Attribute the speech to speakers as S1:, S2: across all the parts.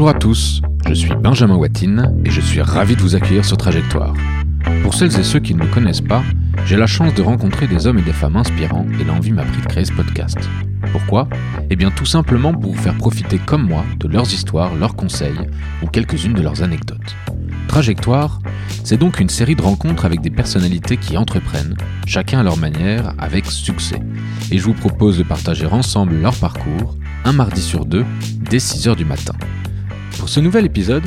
S1: Bonjour à tous, je suis Benjamin Watine et je suis ravi de vous accueillir sur Trajectoire. Pour celles et ceux qui ne me connaissent pas, j'ai la chance de rencontrer des hommes et des femmes inspirants et l'envie m'a pris de créer ce podcast. Pourquoi? Eh bien tout simplement pour vous faire profiter comme moi de leurs histoires, leurs conseils ou quelques-unes de leurs anecdotes. Trajectoire, c'est donc une série de rencontres avec des personnalités qui entreprennent, chacun à leur manière, avec succès. Et je vous propose de partager ensemble leur parcours, un mardi sur deux, dès 6h du matin. Pour ce nouvel épisode,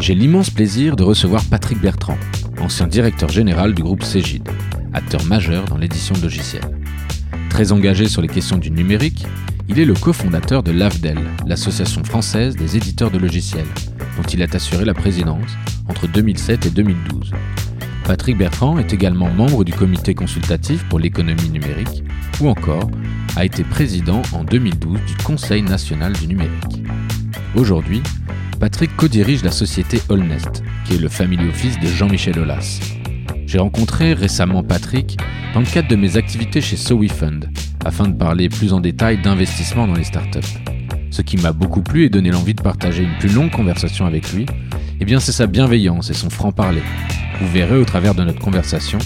S1: j'ai l'immense plaisir de recevoir Patrick Bertrand, ancien directeur général du groupe Cégide, acteur majeur dans l'édition de logiciels. Très engagé sur les questions du numérique, il est le cofondateur de l'AFDEL, l'association française des éditeurs de logiciels, dont il a assuré la présidence entre 2007 et 2012. Patrick Bertrand est également membre du comité consultatif pour l'économie numérique ou encore a été président en 2012 du Conseil national du numérique. Aujourd'hui, Patrick co-dirige la société Allnest, qui est le family office de Jean-Michel Aulas. J'ai rencontré récemment Patrick dans le cadre de mes activités chez SoWeFund, afin de parler plus en détail d'investissement dans les startups. Ce qui m'a beaucoup plu et donné l'envie de partager une plus longue conversation avec lui, eh bien c'est sa bienveillance et son franc-parler. Vous verrez au travers de notre conversation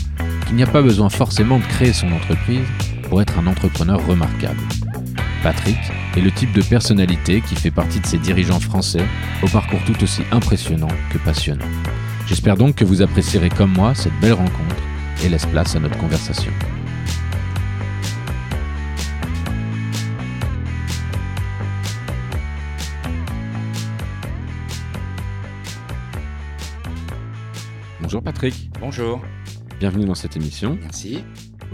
S1: qu'il n'y a pas besoin forcément de créer son entreprise pour être un entrepreneur remarquable. Patrick est le type de personnalité qui fait partie de ces dirigeants français au parcours tout aussi impressionnant que passionnant. J'espère donc que vous apprécierez comme moi cette belle rencontre et laisse place à notre conversation. Bonjour Patrick.
S2: Bonjour.
S1: Bienvenue dans cette émission.
S2: Merci.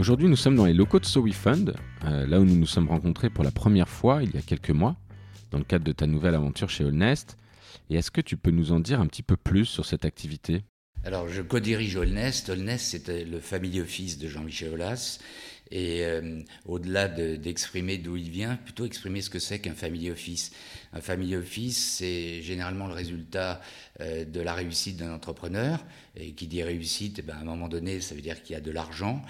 S1: Aujourd'hui, nous sommes dans les locaux de SoWeFund, euh, là où nous nous sommes rencontrés pour la première fois il y a quelques mois, dans le cadre de ta nouvelle aventure chez Allnest. Et est-ce que tu peux nous en dire un petit peu plus sur cette activité?
S2: Alors, je co-dirige Allnest. Allnest, c'est le family office de Jean-Michel Aulas. Et euh, au-delà d'exprimer d'où il vient, plutôt exprimer ce que c'est qu'un family office. Un family office, c'est généralement le résultat euh, de la réussite d'un entrepreneur. Et qui dit réussite, eh ben, à un moment donné, ça veut dire qu'il y a de l'argent.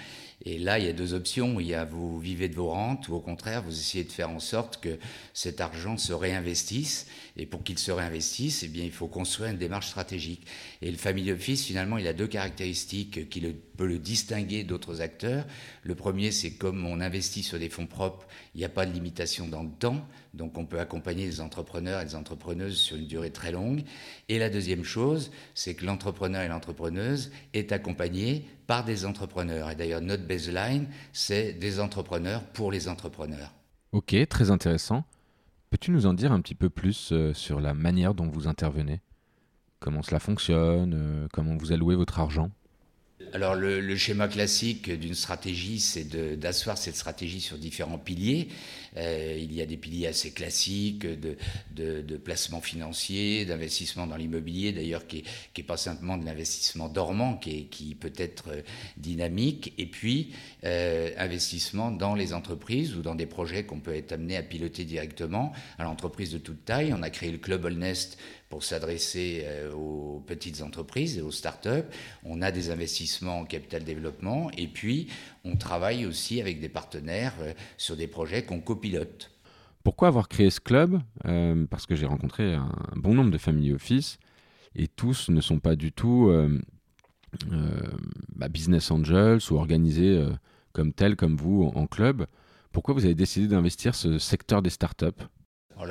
S2: Et là, il y a deux options. Il y a vous vivez de vos rentes ou au contraire, vous essayez de faire en sorte que cet argent se réinvestisse. Et pour qu'il se réinvestisse, eh bien, il faut construire une démarche stratégique. Et le family office, finalement, il a deux caractéristiques qui le, peut le distinguer d'autres acteurs. Le premier, c'est comme on investit sur des fonds propres, il n'y a pas de limitation dans le temps. Donc, on peut accompagner les entrepreneurs et les entrepreneuses sur une durée très longue. Et la deuxième chose, c'est que l'entrepreneur et l'entrepreneuse est accompagné par des entrepreneurs. Et d'ailleurs, notre baseline, c'est des entrepreneurs pour les entrepreneurs.
S1: Ok, très intéressant. Peux-tu nous en dire un petit peu plus euh, sur la manière dont vous intervenez? Comment cela fonctionne euh, Comment vous allouez votre argent?
S2: Alors le, schéma classique d'une stratégie, c'est d'asseoir cette stratégie sur différents piliers. Euh, il y a des piliers assez classiques de, placement financier, d'investissement dans l'immobilier, d'ailleurs qui n'est pas simplement de l'investissement dormant, qui, peut être euh, dynamique, et puis euh, investissement dans les entreprises ou dans des projets qu'on peut être amené à piloter directement. À l'entreprise de toute taille, on a créé le Club Nest pour s'adresser aux petites entreprises et aux startups. On a des investissements en capital développement et puis on travaille aussi avec des partenaires euh, sur des projets qu'on copilote.
S1: Pourquoi avoir créé ce club? Euh, Parce que j'ai rencontré un bon nombre de family office et tous ne sont pas du tout bah, business angels ou organisés comme tels, comme vous, en club. Pourquoi vous avez décidé d'investir ce secteur des startups?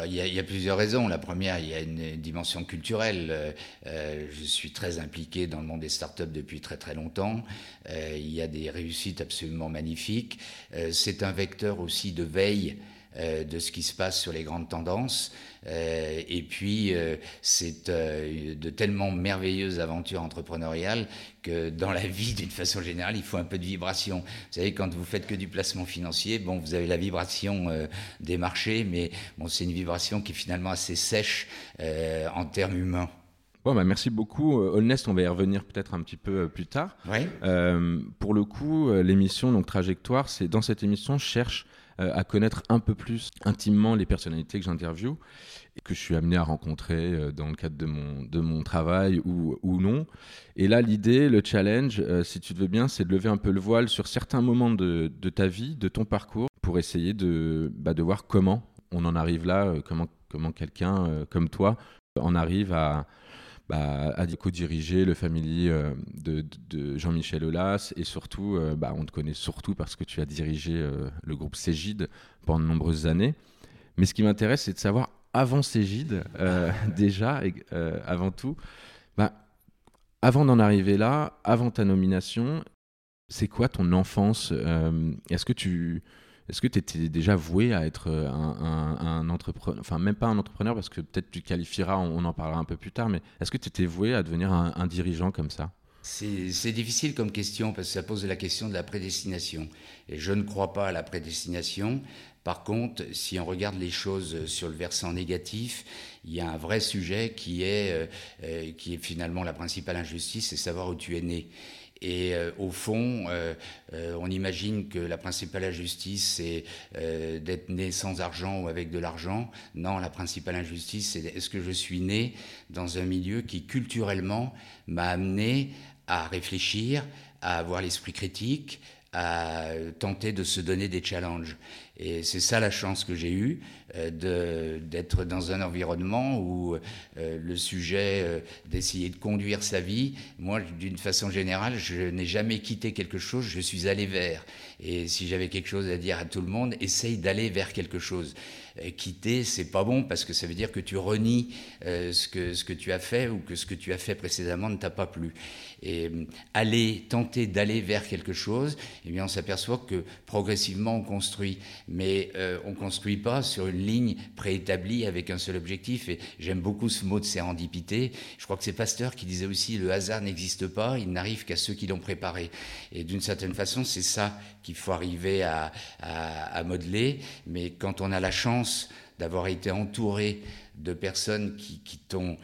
S2: Il, y a, plusieurs raisons. La première, il y a une dimension culturelle. Euh, euh, je suis très impliqué dans le monde des startups depuis très très longtemps. Euh, il y a des réussites absolument magnifiques. c'est un vecteur aussi de veille euh, de ce qui se passe sur les grandes tendances. Euh, et puis, euh, c'est de tellement merveilleuses aventures entrepreneuriales que dans la vie, d'une façon générale, il faut un peu de vibration. Vous savez, quand vous faites que du placement financier, bon, vous avez la vibration des marchés, mais bon, c'est une vibration qui est finalement assez sèche en termes humains.
S1: Bon, bah merci beaucoup. Honest, on va y revenir peut-être un petit peu plus tard.
S2: Oui.
S1: pour le coup, l'émission, donc Trajectoire, c'est dans cette émission, je cherche à connaître un peu plus intimement les personnalités que j'interviewe et que je suis amené à rencontrer euh, dans le cadre de mon, de mon travail ou, ou non. Et là, l'idée, le challenge, euh, si tu te veux bien, c'est de lever un peu le voile sur certains moments de, de ta vie, de ton parcours, pour essayer de, bah, de voir comment on en arrive là, comment, comment quelqu'un comme toi On arrive à, bah, à co-diriger le family euh, de, Jean-Michel Aulas et surtout, euh, bah, on te connaît surtout parce que tu as dirigé euh, le groupe Cégide pendant de nombreuses années. Mais ce qui m'intéresse, c'est de savoir, avant Cégide, déjà, et, avant tout, bah, avant d'en arriver là, avant ta nomination, c'est quoi ton enfance Est-ce que tu est-ce que tu étais déjà voué à être euh, un, entrepreneur, enfin même pas un entrepreneur parce que peut-être tu qualifieras, on, en parlera un peu plus tard, mais est-ce que tu étais voué à devenir un, dirigeant comme ça?
S2: C'est difficile comme question parce que ça pose la question de la prédestination. Et je ne crois pas à la prédestination. Par contre, si on regarde les choses sur le versant négatif, il y a un vrai sujet qui est, euh, euh, qui est finalement la principale injustice, c'est savoir où tu es né. Et euh, au fond, euh, euh, on imagine que la principale injustice, c'est d'être né sans argent ou avec de l'argent. Non, la principale injustice, c'est est-ce que je suis né dans un milieu qui, culturellement, m'a amené à réfléchir, à avoir l'esprit critique, à tenter de se donner des challenges. Et c'est ça la chance que j'ai eue, d'être dans un environnement où euh, le sujet euh, d'essayer de conduire sa vie, moi, d'une façon générale, je n'ai jamais quitté quelque chose, je suis allé vers. Et si j'avais quelque chose à dire à tout le monde, essaye d'aller vers quelque chose. quitter, c'est pas bon parce que ça veut dire que tu renies ce, que, ce que tu as fait ou que ce que tu as fait précédemment ne t'a pas plu. Et aller, tenter d'aller vers quelque chose, eh bien, on s'aperçoit que progressivement on construit mais euh, on construit pas sur une ligne préétablie avec un seul objectif. Et j'aime beaucoup ce mot de sérendipité. Je crois que c'est Pasteur qui disait aussi le hasard n'existe pas, il n'arrive qu'à ceux qui l'ont préparé. Et d'une certaine façon, c'est ça qu'il faut arriver à, modeler. Mais quand on a la chance d'avoir été entouré de personnes qui, qui t'ont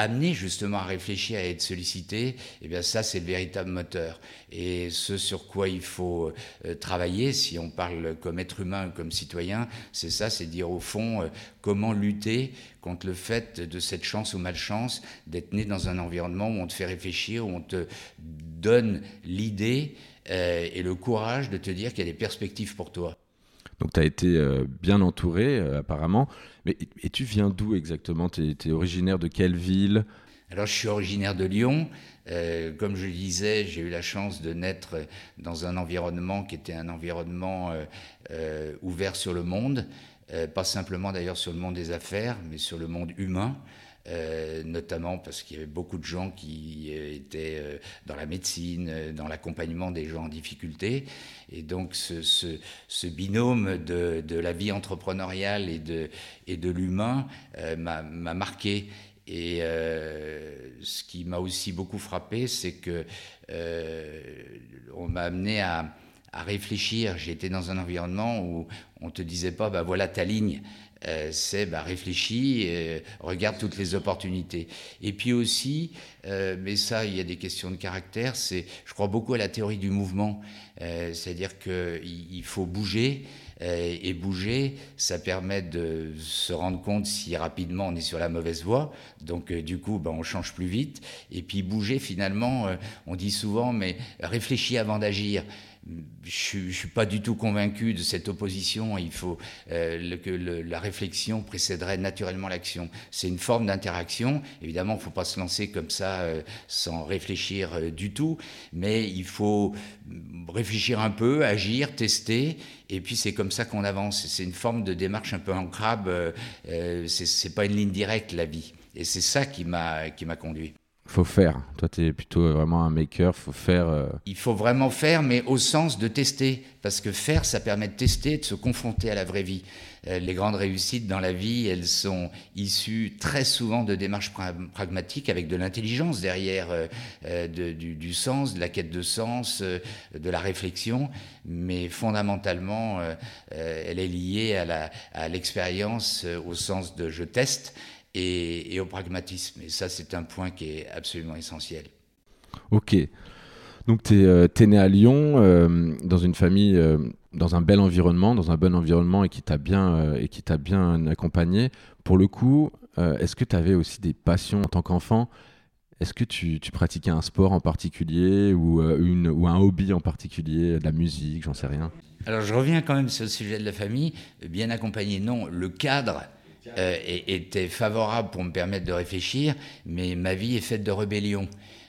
S2: amener justement à réfléchir, à être sollicité, eh bien ça c'est le véritable moteur. Et ce sur quoi il faut euh, travailler, si on parle comme être humain, comme citoyen, c'est ça, c'est dire au fond euh, comment lutter contre le fait de cette chance ou malchance d'être né dans un environnement où on te fait réfléchir, où on te donne l'idée euh, et le courage de te dire qu'il y a des perspectives pour toi.
S1: Donc tu as été euh, bien entouré euh, apparemment. Mais, et tu viens d'où exactement? Tu es, originaire de quelle ville?
S2: Alors je suis originaire de Lyon. Euh, comme je le disais, j'ai eu la chance de naître dans un environnement qui était un environnement ouvert sur le monde. pas simplement d'ailleurs sur le monde des affaires, mais sur le monde humain. Euh, notamment parce qu'il y avait beaucoup de gens qui euh, étaient euh, dans la médecine, dans l'accompagnement des gens en difficulté. Et donc ce, binôme de, la vie entrepreneuriale et de, l'humain m'a marqué. Et ce qui m'a aussi beaucoup frappé, c'est que on m'a amené à, à réfléchir. J'étais dans un environnement où on te disait pas, bah voilà ta ligne. Euh, c'est bah, réfléchis, et regarde toutes les opportunités. Et puis aussi, euh, mais ça, il y a des questions de caractère, c'est, je crois beaucoup à la théorie du mouvement, euh, c'est-à-dire qu'il il faut bouger, et bouger, ça permet de se rendre compte si rapidement on est sur la mauvaise voie, donc du coup, bah, on change plus vite, et puis bouger finalement, on dit souvent, mais réfléchis avant d'agir je ne suis pas du tout convaincu de cette opposition. Il faut euh, que la réflexion précéderait naturellement l'action. C'est une forme d'interaction. Évidemment, il ne faut pas se lancer comme ça euh, sans réfléchir euh, du tout, mais il faut réfléchir un peu, agir, tester, et puis c'est comme ça qu'on avance. C'est une forme de démarche un peu en crabe. c'est pas une ligne directe la vie, et c'est ça qui m'a qui m'a conduit
S1: faut faire. Toi, tu es plutôt vraiment un maker, faut faire. Euh,
S2: Il faut vraiment faire, mais au sens de tester. Parce que faire, ça permet de tester, de se confronter à la vraie vie. Euh, les grandes réussites dans la vie, elles sont issues très souvent de démarches pragmatiques avec de l'intelligence derrière, euh, du, sens, de la quête de sens, de la réflexion. Mais fondamentalement, elle est liée à l'expérience au sens de je teste et, au pragmatisme. Et ça, c'est un point qui est absolument essentiel.
S1: Ok. Donc, tu es, euh, né à Lyon, euh, dans une famille, euh, dans un bel environnement, dans un bon environnement et qui t'a bien, et qui bien accompagné. Pour le coup, est-ce que tu avais aussi des passions en tant qu'enfant? Est-ce que tu, tu, pratiquais un sport en particulier ou, une, ou un hobby en particulier, de la musique, j'en sais rien
S2: Alors, je reviens quand même sur le sujet de la famille. Bien accompagné, non. Le cadre était favorable pour me permettre de réfléchir, mais ma vie est faite de rébellion.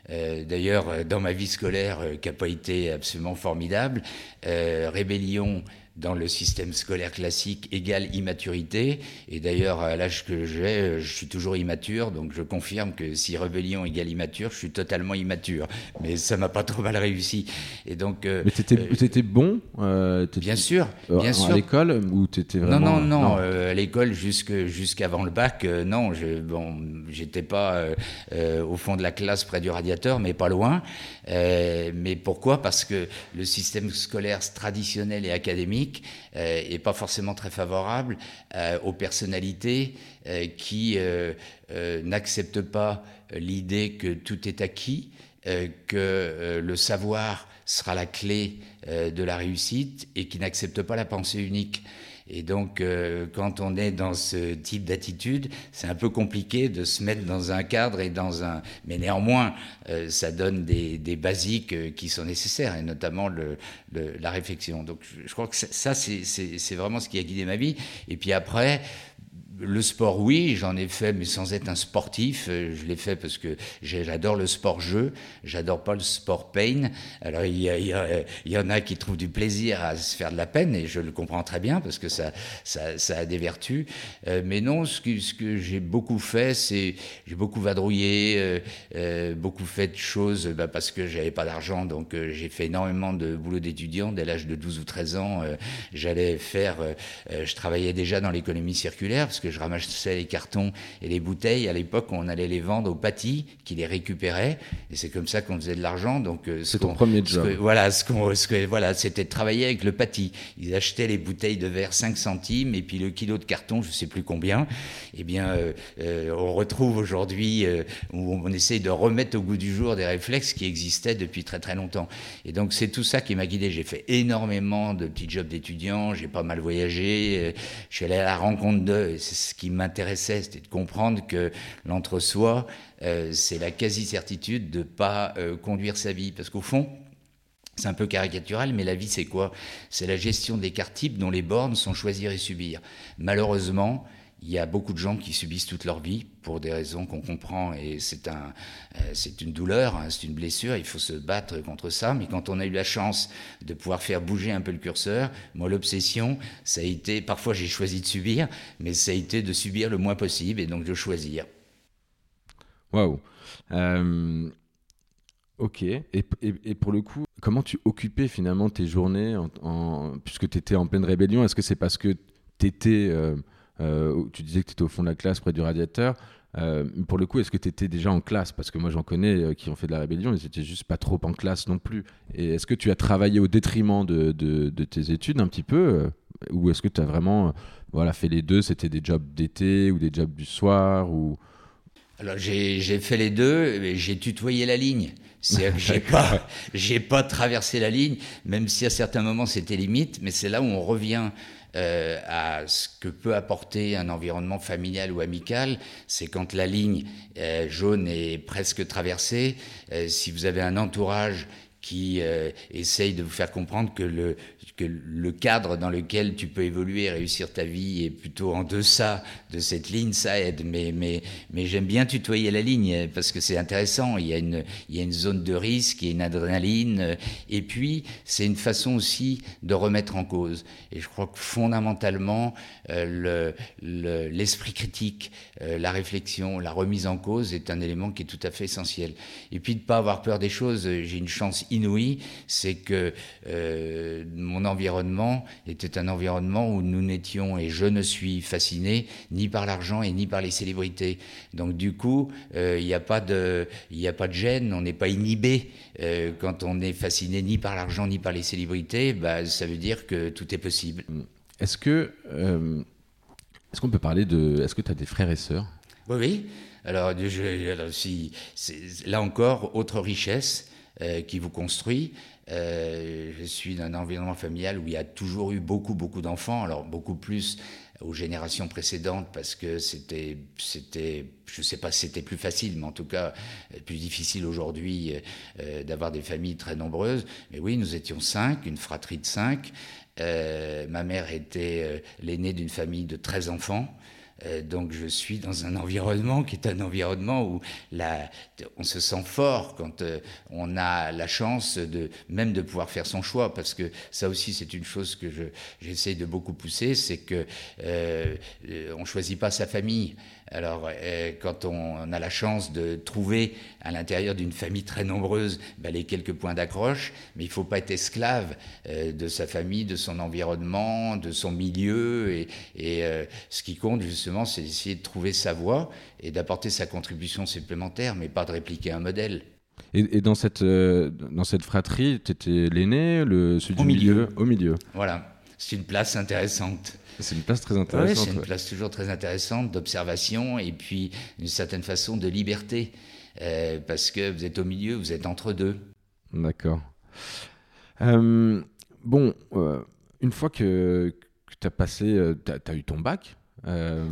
S2: D'ailleurs, dans ma vie scolaire, qui n'a pas été absolument formidable, rébellion dans le système scolaire classique égale immaturité. Et d'ailleurs, à l'âge que j'ai, je suis toujours immature, donc je confirme que si rébellion égale immature, je suis totalement immature. Mais ça m'a pas trop mal réussi. Et donc.
S1: Euh, Mais t'étais, euh, bon
S2: euh, Bien sûr, bien sûr.
S1: À l'école ou t'étais vraiment
S2: Non, non, non. à l'école jusque, jusqu'avant le bac, non. Je, bon, j'étais pas au fond de la classe près du radiateur, mais pas loin. mais pourquoi? Parce que le système scolaire traditionnel et académique euh, et pas forcément très favorable euh, aux personnalités euh, qui n'acceptent pas l'idée que tout est acquis, que le savoir sera la clé de la réussite et qui n'acceptent pas la pensée unique. Et donc, euh, quand on est dans ce type d'attitude, c'est un peu compliqué de se mettre dans un cadre et dans un. Mais néanmoins, euh, ça donne des, des basiques euh, qui sont nécessaires, et notamment le, la réflexion. Donc, je crois que ça, c'est vraiment ce qui a guidé ma vie. Et puis après, le sport, oui, j'en ai fait, mais sans être un sportif. Euh, je l'ai fait parce que j'adore le sport-jeu, j'adore pas le sport pain. Alors, il y, en a qui trouvent du plaisir à se faire de la peine, et je le comprends très bien parce que ça, ça, a des vertus. Euh, mais non, ce que, ce que j'ai beaucoup fait, c'est j'ai beaucoup vadrouillé, euh, beaucoup fait de choses bah, parce que j'avais pas d'argent, donc j'ai fait énormément de boulot d'étudiant. Dès l'âge de 12 ou 13 ans, j'allais faire, je travaillais déjà dans l'économie circulaire parce que je ramassais les cartons et les bouteilles. À l'époque, on allait les vendre au pâtis qui les récupérait. Et c'est comme ça qu'on faisait de l'argent. Donc,
S1: euh, c'est ton premier job.
S2: voilà, ce qu'on, ce voilà, c'était de travailler avec le pâtis. Ils achetaient les bouteilles de verre 5 centimes et puis le kilo de carton, je sais plus combien. Eh bien, euh, euh, on retrouve aujourd'hui où on essaye de remettre au goût du jour des réflexes qui existaient depuis très très longtemps. Et donc, c'est tout ça qui m'a guidé. J'ai fait énormément de petits jobs d'étudiants. J'ai pas mal voyagé. Je suis allé à la rencontre d'eux ce qui m'intéressait, c'était de comprendre que l'entre-soi, euh, c'est la quasi-certitude de ne pas euh, conduire sa vie. Parce qu'au fond, c'est un peu caricatural, mais la vie, c'est quoi? C'est la gestion des cartes types dont les bornes sont choisir et subir. Malheureusement, il y a beaucoup de gens qui subissent toute leur vie pour des raisons qu'on comprend et c'est un, euh, c'est une douleur, hein, c'est une blessure. Il faut se battre contre ça. Mais quand on a eu la chance de pouvoir faire bouger un peu le curseur, moi l'obsession, ça a été, parfois j'ai choisi de subir, mais ça a été de subir le moins possible et donc de choisir.
S1: Waouh. Euh, ok. Et, pour le coup, comment tu occupais finalement tes journées puisque tu étais en pleine rébellion? Est-ce que c'est parce que tu étais euh, euh, tu disais que tu étais au fond de la classe près du radiateur. Euh, pour le coup, est-ce que tu étais déjà en classe? Parce que moi, j'en connais euh, qui ont fait de la rébellion, ils étaient juste pas trop en classe non plus. Et est-ce que tu as travaillé au détriment de, de, tes études un petit peu Ou est-ce que tu as vraiment voilà, fait les deux C'était des jobs d'été ou des jobs du soir ou...
S2: Alors j'ai fait les deux, j'ai tutoyé la ligne. C'est-à-dire que j'ai pas, j'ai pas traversé la ligne, même si à certains moments c'était limite, mais c'est là où on revient euh, à ce que peut apporter un environnement familial ou amical, c'est quand la ligne euh, jaune est presque traversée, euh, si vous avez un entourage qui essaye de vous faire comprendre que le, que le cadre dans lequel tu peux évoluer et réussir ta vie est plutôt en deçà de cette ligne, ça aide. Mais, mais, mais j'aime bien tutoyer la ligne parce que c'est intéressant. Il y, a une, il y a une zone de risque, il y a une adrénaline. Et puis, c'est une façon aussi de remettre en cause. Et je crois que fondamentalement, euh, l'esprit critique, euh, la réflexion, la remise en cause est un élément qui est tout à fait essentiel. Et puis, de ne pas avoir peur des choses. J'ai une chance inouïe, c'est que euh, mon environnement était un environnement où nous n'étions, et je ne suis fasciné, ni par l'argent et ni par les célébrités. Donc du coup, euh, il n'y a, pas de, a pas de gêne, on n'est pas inhibé. Euh, quand on est fasciné ni par l'argent ni par les célébrités, bah, ça veut dire que tout est possible.
S1: Est-ce que... Est-ce qu'on peut parler de... Est-ce que tu as des frères et sœurs?
S2: Oui, oui. Alors, si, là encore, autre richesse qui vous construit. Euh, je suis dans un environnement familial où il y a toujours eu beaucoup, beaucoup d'enfants, alors beaucoup plus aux générations précédentes parce que c'était, c'était, je sais pas si c'était plus facile, mais en tout cas plus difficile aujourd'hui euh, d'avoir des familles très nombreuses. Mais oui, nous étions cinq, une fratrie de cinq. Euh, ma mère était l'aînée d'une famille de 13 enfants. Euh, donc je suis dans un environnement qui est un environnement où la, on se sent fort quand euh, on a la chance de même de pouvoir faire son choix, parce que ça aussi c'est une chose que j'essaie de beaucoup pousser, c'est que euh, on choisit pas sa famille. Alors, euh, quand on, a la chance de trouver à l'intérieur d'une famille très nombreuse ben, les quelques points d'accroche, mais il ne faut pas être esclave euh, de sa famille, de son environnement, de son milieu. Et, euh, ce qui compte, justement, c'est d'essayer de trouver sa voie et d'apporter sa contribution supplémentaire, mais pas de répliquer un modèle.
S1: Et, dans, cette, dans cette fratrie, tu étais l'aîné, le, celui du milieu Au milieu.
S2: Voilà, c'est une place intéressante.
S1: C'est une place très intéressante.
S2: c'est une place toujours très intéressante d'observation et puis d'une certaine façon de liberté. Euh, parce que vous êtes au milieu, vous êtes entre deux.
S1: D'accord. Euh, bon, euh, une fois que, tu as passé, tu as, eu ton bac.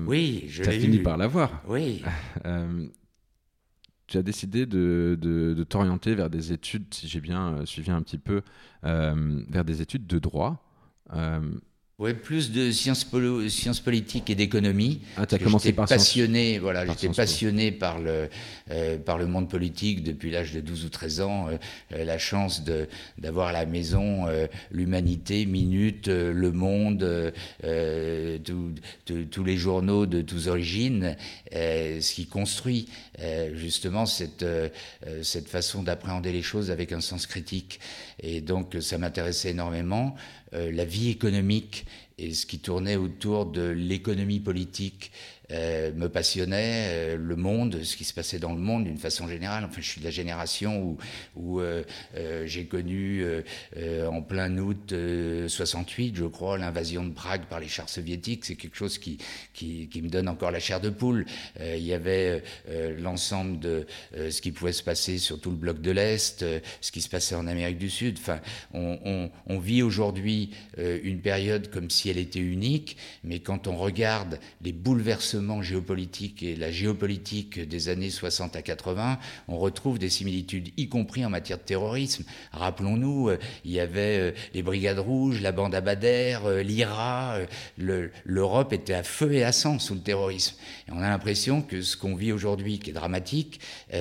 S2: oui, je
S1: Tu as fini par l'avoir.
S2: Oui.
S1: tu as décidé de, de, de t'orienter vers des études, si j'ai bien suivi un petit peu, vers des études de droit.
S2: Oui, plus de sciences, sciences politiques et d'économie.
S1: Ah, tu as commencé par
S2: passionné, voilà, j'étais passionné par le, euh, par le monde politique depuis l'âge de 12 ou 13 ans. Euh, euh, la chance d'avoir à la maison l'Humanité, Minute, Le Monde, tous les journaux de toutes origines, ce qui construit justement cette, cette façon d'appréhender les choses avec un sens critique. Et donc ça m'intéressait énormément. La vie économique et ce qui tournait autour de l'économie politique euh, me passionnait, euh, le monde, ce qui se passait dans le monde d'une façon générale. Enfin, je suis de la génération où, où euh, j'ai connu en plein août 68, je crois, l'invasion de Prague par les chars soviétiques. C'est quelque chose qui, qui, me donne encore la chair de poule. il y avait l'ensemble de ce qui pouvait se passer sur tout le bloc de l'Est, ce qui se passait en Amérique du Sud. Enfin, on vit aujourd'hui une période comme si elle était unique, mais quand on regarde les bouleversements géopolitique et la géopolitique des années 60 à 80, on retrouve des similitudes, y compris en matière de terrorisme. Rappelons-nous, euh, il y avait euh, les Brigades Rouges, la bande Abadère, euh, l'IRA, l'Europe était à feu et à sang sous le terrorisme. Et on a l'impression que ce qu'on vit aujourd'hui, qui est dramatique,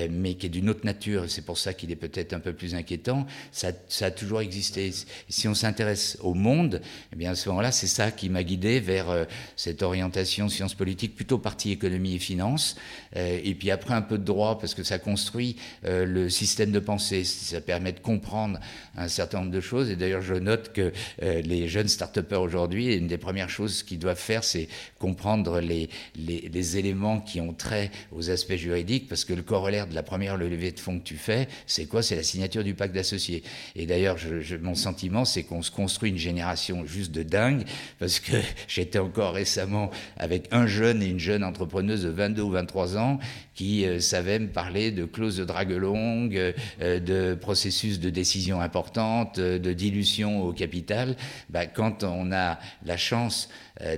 S2: mais qui est d'une autre nature, c'est pour ça qu'il est peut-être un peu plus inquiétant, ça, ça a toujours existé. Si on s'intéresse au monde, eh bien à ce moment-là, c'est ça qui m'a guidé vers cette orientation sciences politiques plutôt partie économie et finance, euh, et puis après un peu de droit parce que ça construit euh, le système de pensée, ça permet de comprendre un certain nombre de choses. Et d'ailleurs, je note que euh, les jeunes start-upers aujourd'hui, une des premières choses qu'ils doivent faire, c'est comprendre les, les, éléments qui ont trait aux aspects juridiques, parce que le corollaire de la première levée de fonds que tu fais, c'est quoi? C'est la signature du pacte d'associés. Et d'ailleurs, mon sentiment, c'est qu'on se construit une génération juste de dingue, parce que j'étais encore récemment avec un jeune et une jeune entrepreneuse de 22 ou 23 ans qui euh, savait me parler de clauses de drague longue, euh, de processus de décision importante, euh, de dilution au capital. Bah, quand on a la chance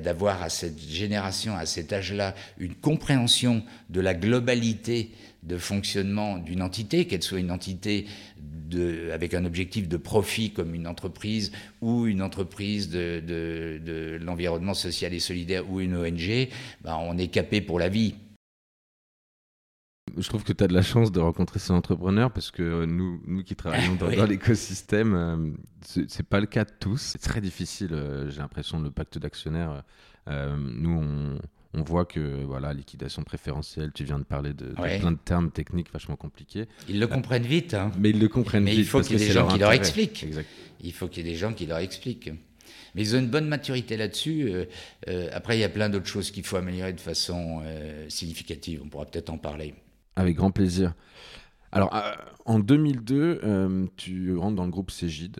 S2: d'avoir à cette génération, à cet âge-là, une compréhension de la globalité de fonctionnement d'une entité, qu'elle soit une entité de, avec un objectif de profit comme une entreprise ou une entreprise de, de, de l'environnement social et solidaire ou une ONG, ben on est capé pour la vie.
S1: Je trouve que tu as de la chance de rencontrer ces entrepreneurs parce que nous, nous qui travaillons dans, l'écosystème, euh, ce c'est pas le cas de tous. C'est très difficile, euh, j'ai l'impression, le pacte d'actionnaires. Euh, nous, on, on voit que voilà, liquidation préférentielle, tu viens de parler de, plein de termes techniques vachement compliqués.
S2: Ils le comprennent vite. Hein.
S1: Mais ils le comprennent
S2: mais
S1: vite.
S2: il faut qu'il y ait des gens qui leur expliquent. Il faut qu'il y ait des gens qui leur expliquent. Mais ils ont une bonne maturité là-dessus. Euh, euh, après, il y a plein d'autres choses qu'il faut améliorer de façon euh, significative. On pourra peut-être en parler.
S1: Avec grand plaisir. Alors, en 2002, tu rentres dans le groupe Cégide.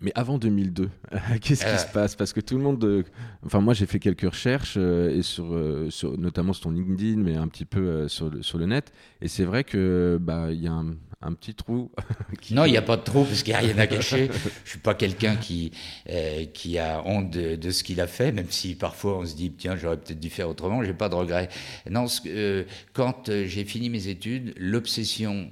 S1: Mais avant 2002, qu'est-ce qui euh. se passe? Parce que tout le monde. Euh, enfin, moi, j'ai fait quelques recherches, euh, et sur, notamment sur ton LinkedIn, mais un petit peu sur, le, sur le net. Et c'est vrai qu'il bah, y a un, un petit trou.
S2: non, il n'y a pas de trou parce qu'il n'y a rien à cacher. je suis pas quelqu'un qui, euh, qui a honte de, ce qu'il a fait, même si parfois on se dit, tiens, j'aurais peut-être dû faire autrement, j'ai pas de regrets. Non, euh, quand euh, j'ai fini mes études, l'obsession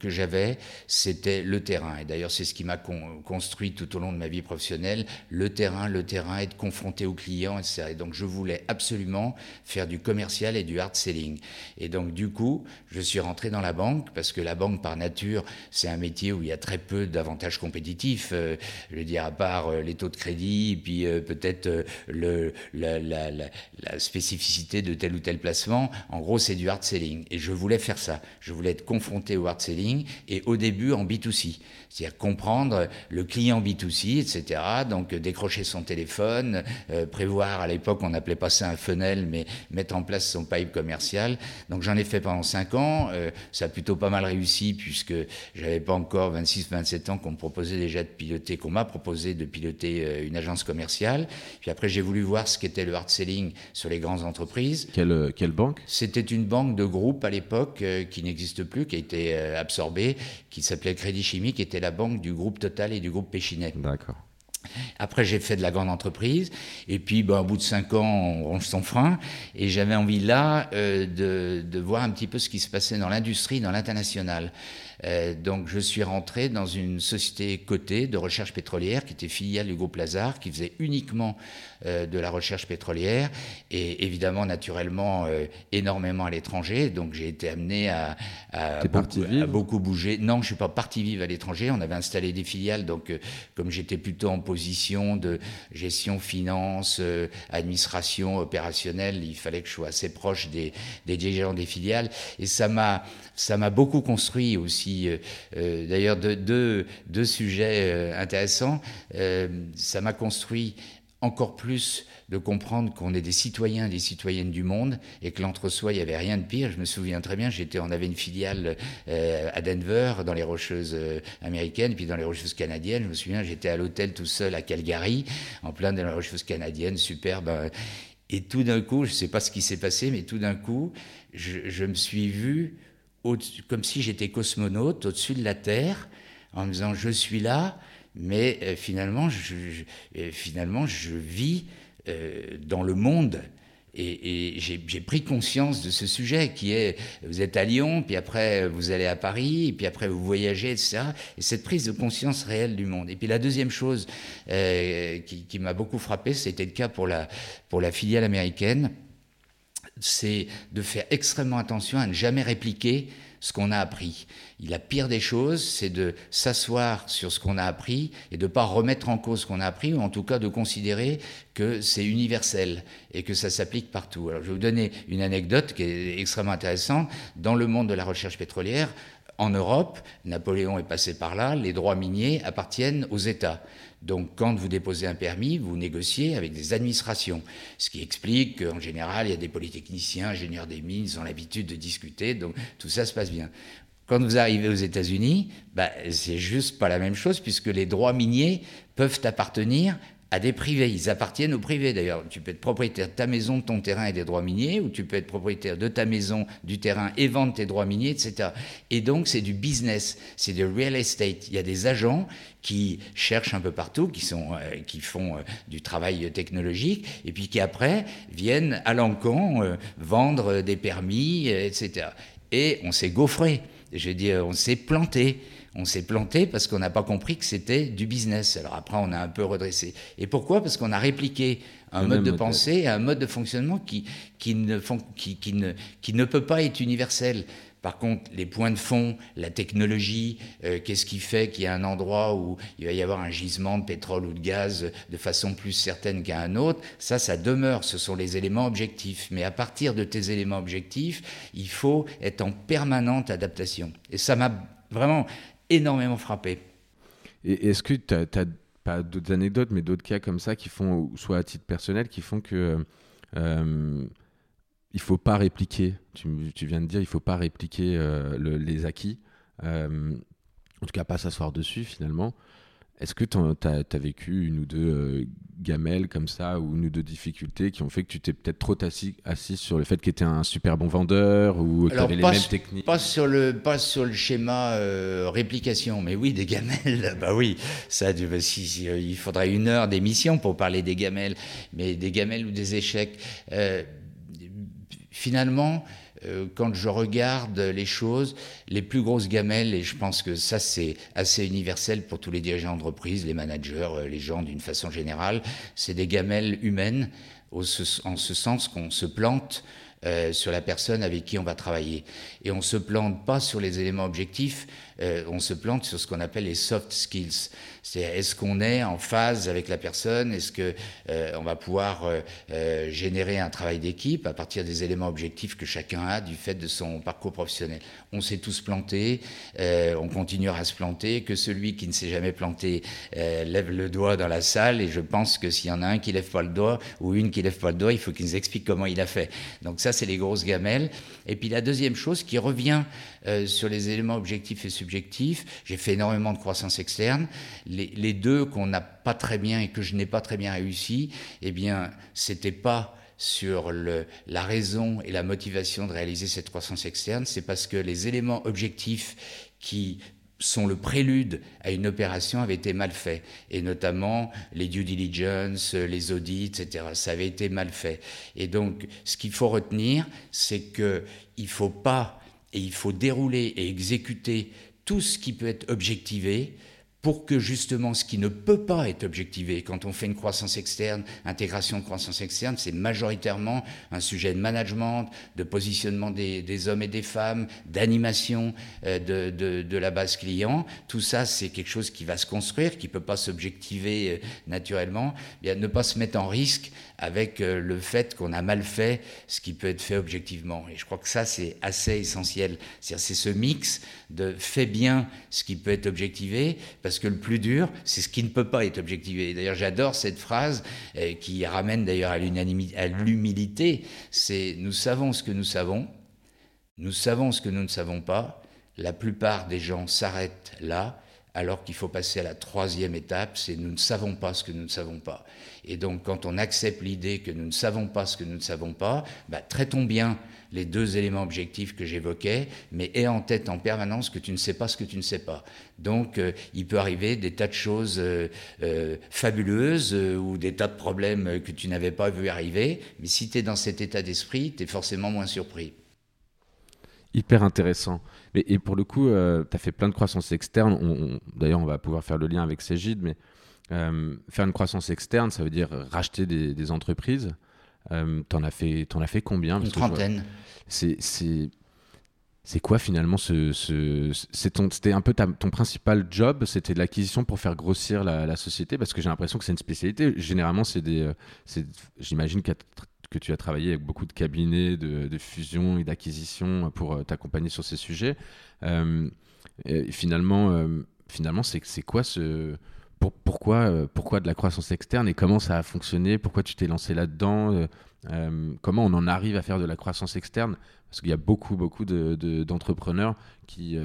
S2: que j'avais, c'était le terrain. Et d'ailleurs, c'est ce qui m'a construit tout au long de ma vie professionnelle, le terrain, le terrain, être confronté aux clients, etc. Et donc, je voulais absolument faire du commercial et du hard selling. Et donc, du coup, je suis rentré dans la banque parce que la banque, par c'est un métier où il y a très peu d'avantages compétitifs. Euh, je veux dire, à part euh, les taux de crédit, puis euh, peut-être la, la, spécificité de tel ou tel placement. En gros, c'est du hard selling. Et je voulais faire ça. Je voulais être confronté au hard selling et au début en B2C. C'est-à-dire comprendre le client B2C, etc. Donc décrocher son téléphone, prévoir, à l'époque on n'appelait pas ça un funnel, mais mettre en place son pipe commercial. Donc j'en ai fait pendant 5 ans. ça a plutôt pas mal réussi puisque j'avais pas encore 26-27 ans qu'on me proposait déjà de piloter, qu'on m'a proposé de piloter euh, une agence commerciale. Puis après, j'ai voulu voir ce qu'était le hard selling sur les grandes entreprises.
S1: Quelle, euh, quelle banque?
S2: C'était une banque de groupe à l'époque euh, qui n'existe plus, qui a été absorbée, qui s'appelait Crédit Chimie, qui était la banque du groupe Total et du groupe Péchinet.
S1: D'accord.
S2: Après, j'ai fait de la grande entreprise. Et puis, ben, au bout de cinq ans, on range son frein. Et j'avais envie là de, de, voir un petit peu ce qui se passait dans l'industrie, dans l'international. Euh, donc je suis rentré dans une société cotée de recherche pétrolière qui était filiale du groupe Lazare, qui faisait uniquement euh, de la recherche pétrolière et évidemment naturellement euh, énormément à l'étranger. Donc j'ai été amené à, à, beaucoup, bouger. Non, je suis pas parti vivre à l'étranger. On avait installé des filiales, donc comme j'étais plutôt en position de gestion, finance, administration, opérationnelle, il fallait que je sois assez proche des, dirigeants des filiales et ça m'a ça m'a beaucoup construit aussi. Euh, euh, d'ailleurs, deux, deux, sujets euh, intéressants. ça m'a construit encore plus de comprendre qu'on est des citoyens, des citoyennes du monde, et que l'entre-soi, il n'y avait rien de pire. Je me souviens très bien, j'étais, on avait une filiale à Denver, dans les Rocheuses américaines, puis dans les Rocheuses canadiennes. Je me souviens, j'étais à l'hôtel tout seul à Calgary, en plein dans les Rocheuses canadiennes, superbe. Et tout d'un coup, je ne sais pas ce qui s'est passé, mais tout d'un coup, je, je me suis vu comme si j'étais cosmonaute au-dessus de la Terre, en me disant je suis là, mais euh, finalement, je, euh, finalement, je vis euh, dans le monde. Et, j'ai pris conscience de ce sujet qui est, vous êtes à Lyon, puis après vous allez à Paris, puis après vous voyagez, etc. Et cette prise de conscience réelle du monde. Et puis la deuxième chose qui, qui m'a beaucoup frappé, c'était le cas pour la, pour la filiale américaine c'est de faire extrêmement attention à ne jamais répliquer ce qu'on a appris. La pire des choses, c'est de s'asseoir sur ce qu'on a appris et de ne pas remettre en cause ce qu'on a appris, ou en tout cas de considérer que c'est universel et que ça s'applique partout. Alors, je vais vous donner une anecdote qui est extrêmement intéressante. Dans le monde de la recherche pétrolière, en Europe, Napoléon est passé par là, les droits miniers appartiennent aux États. Donc quand vous déposez un permis, vous négociez avec des administrations, ce qui explique qu'en général, il y a des polytechniciens, ingénieurs des mines, ils ont l'habitude de discuter, donc tout ça se passe bien. Quand vous arrivez aux États-Unis, bah, c'est juste pas la même chose puisque les droits miniers peuvent appartenir à des privés. Ils appartiennent aux privés d'ailleurs. Tu peux être propriétaire de ta maison, de ton terrain et des droits miniers, ou tu peux être propriétaire de ta maison, du terrain et vendre tes droits miniers, etc. Et donc c'est du business, c'est du real estate. Il y a des agents qui cherchent un peu partout, qui, sont, euh, qui font euh, du travail technologique, et puis qui après viennent à l'encan euh, vendre des permis, etc. Et on s'est gaufré, je veux dire, on s'est planté on s'est planté parce qu'on n'a pas compris que c'était du business. Alors après, on a un peu redressé. Et pourquoi? Parce qu'on a répliqué un mode de pensée et un mode de fonctionnement qui, qui, ne, qui, qui, ne, qui ne peut pas être universel. Par contre, les points de fond, la technologie, euh, qu'est-ce qui fait qu'il y a un endroit où il va y avoir un gisement de pétrole ou de gaz de façon plus certaine qu'à un autre, ça, ça demeure, ce sont les éléments objectifs. Mais à partir de tes éléments objectifs, il faut être en permanente adaptation. Et ça m'a vraiment, énormément frappé.
S1: Et est-ce que tu as, pas d'autres anecdotes, mais d'autres cas comme ça qui font, soit à titre personnel, qui font que euh, il faut pas répliquer? Tu, viens de dire, il faut pas répliquer euh, les acquis. Euh, en tout cas, pas s'asseoir dessus finalement. Est-ce que tu as, vécu une ou deux euh, gamelles comme ça, ou une ou deux difficultés qui ont fait que tu t'es peut-être trop assis, assis, sur le fait qu'il était un super bon vendeur ou que tu avais les mêmes techniques
S2: pas sur, le, pas sur le schéma euh, réplication, mais oui, des gamelles. bah oui, ça, si, il faudrait une heure d'émission pour parler des gamelles, mais des gamelles ou des échecs. finalement, euh, quand je regarde les choses, les plus grosses gamelles, et je pense que ça c'est assez universel pour tous les dirigeants d'entreprise, les managers, euh, les gens d'une façon générale, c'est des gamelles humaines, en ce sens qu'on se plante euh, sur la personne avec qui on va travailler. Et on ne se plante pas sur les éléments objectifs, on se plante sur ce qu'on appelle les soft skills. C'est est-ce qu'on est en phase avec la personne? Est-ce que euh, on va pouvoir euh, euh, générer un travail d'équipe à partir des éléments objectifs que chacun a du fait de son parcours professionnel? On s'est tous plantés, on continuera à se planter. Que celui qui ne s'est jamais planté lève le doigt dans la salle. Et je pense que s'il y en a un qui lève pas le doigt ou une qui lève pas le doigt, il faut qu'il nous explique comment il a fait. Donc ça, c'est les grosses gamelles. Et puis la deuxième chose qui revient sur les éléments objectifs et subjectifs, j'ai fait énormément de croissance externe les, deux qu'on n'a pas très bien et que je n'ai pas très bien réussi, eh bien, c'était pas sur la raison et la motivation de réaliser cette croissance externe, c'est parce que les éléments objectifs qui sont le prélude à une opération avaient été mal faits, et notamment les due diligence, les audits, etc. Ça avait été mal fait. Et donc, ce qu'il faut retenir, c'est qu'il ne faut pas, et il faut dérouler et exécuter tout ce qui peut être objectivé, pour que justement ce qui ne peut pas être objectivé, quand on fait une croissance externe, intégration de croissance externe, c'est majoritairement un sujet de management, de positionnement des, hommes et des femmes, d'animation euh, de, la base client. Tout ça, c'est quelque chose qui va se construire, qui ne peut pas s'objectiver euh, naturellement. Bien, ne pas se mettre en risque avec euh, le fait qu'on a mal fait ce qui peut être fait objectivement. Et je crois que ça, c'est assez essentiel. C'est ce mix de fait bien ce qui peut être objectivé, que le plus dur, c'est ce qui ne peut pas être objectivé. D'ailleurs, j'adore cette phrase euh, qui ramène d'ailleurs à l'humilité, c'est nous savons ce que nous savons, nous savons ce que nous ne savons pas, la plupart des gens s'arrêtent là, alors qu'il faut passer à la troisième étape, c'est nous ne savons pas ce que nous ne savons pas. Et donc quand on accepte l'idée que nous ne savons pas ce que nous ne savons pas, bah, traitons bien les deux éléments objectifs que j'évoquais, mais aie en tête en permanence que tu ne sais pas ce que tu ne sais pas. Donc euh, il peut arriver des tas de choses euh, euh, fabuleuses ou des tas de problèmes que tu n'avais pas vu arriver, mais si tu es dans cet état d'esprit, tu es forcément moins surpris.
S1: Hyper intéressant. et pour le coup, tu as fait plein de croissance externe. D'ailleurs, on va pouvoir faire le lien avec Cégide, mais faire une croissance externe, ça veut dire racheter des entreprises. Euh, t'en as fait, en as fait combien
S2: Une trentaine.
S1: C'est c'est quoi finalement ce, ce c'était un peu ton principal job c'était de l'acquisition pour faire grossir la, société? Parce que j'ai l'impression que c'est une spécialité. Généralement c'est des euh, j'imagine que, que tu as travaillé avec beaucoup de cabinets de, fusion et d'acquisition pour euh, t'accompagner sur ces sujets. Finalement finalement c'est quoi ce pourquoi, euh, pourquoi de la croissance externe et comment ça a fonctionné Pourquoi tu t'es lancé là-dedans euh, euh, Comment on en arrive à faire de la croissance externe? Parce qu'il y a beaucoup, beaucoup d'entrepreneurs qui,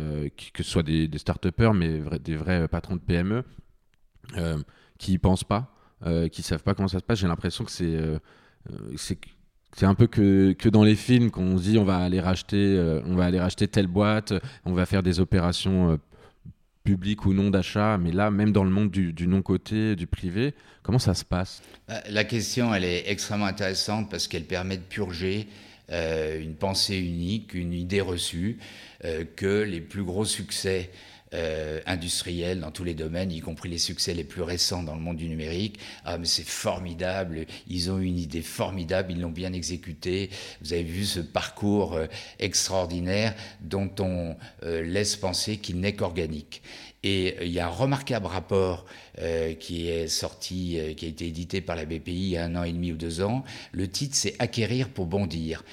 S1: que ce soit des, des start-upers, mais des vrais patrons de PME, qui y pensent pas, qui savent pas comment ça se passe. J'ai l'impression que c'est c'est un peu que, dans les films qu'on dit on va aller racheter on va aller racheter telle boîte on va faire des opérations public ou non d'achat, mais là, même dans le monde du, non-côté, du privé, comment ça se passe?
S2: Bah, La question, elle est extrêmement intéressante parce qu'elle permet de purger euh, une pensée unique, une idée reçue, euh, que les plus gros succès euh, industriels dans tous les domaines, y compris les succès les plus récents dans le monde du numérique. Ah, mais c'est formidable, ils ont une idée formidable, ils l'ont bien exécutée. Vous avez vu ce parcours euh, extraordinaire dont on euh, laisse penser qu'il n'est qu'organique. Et il y a un remarquable rapport qui est sorti, qui a été édité par la BPI il y a un an et demi ou deux ans. Le titre, c'est Acquérir pour bondir.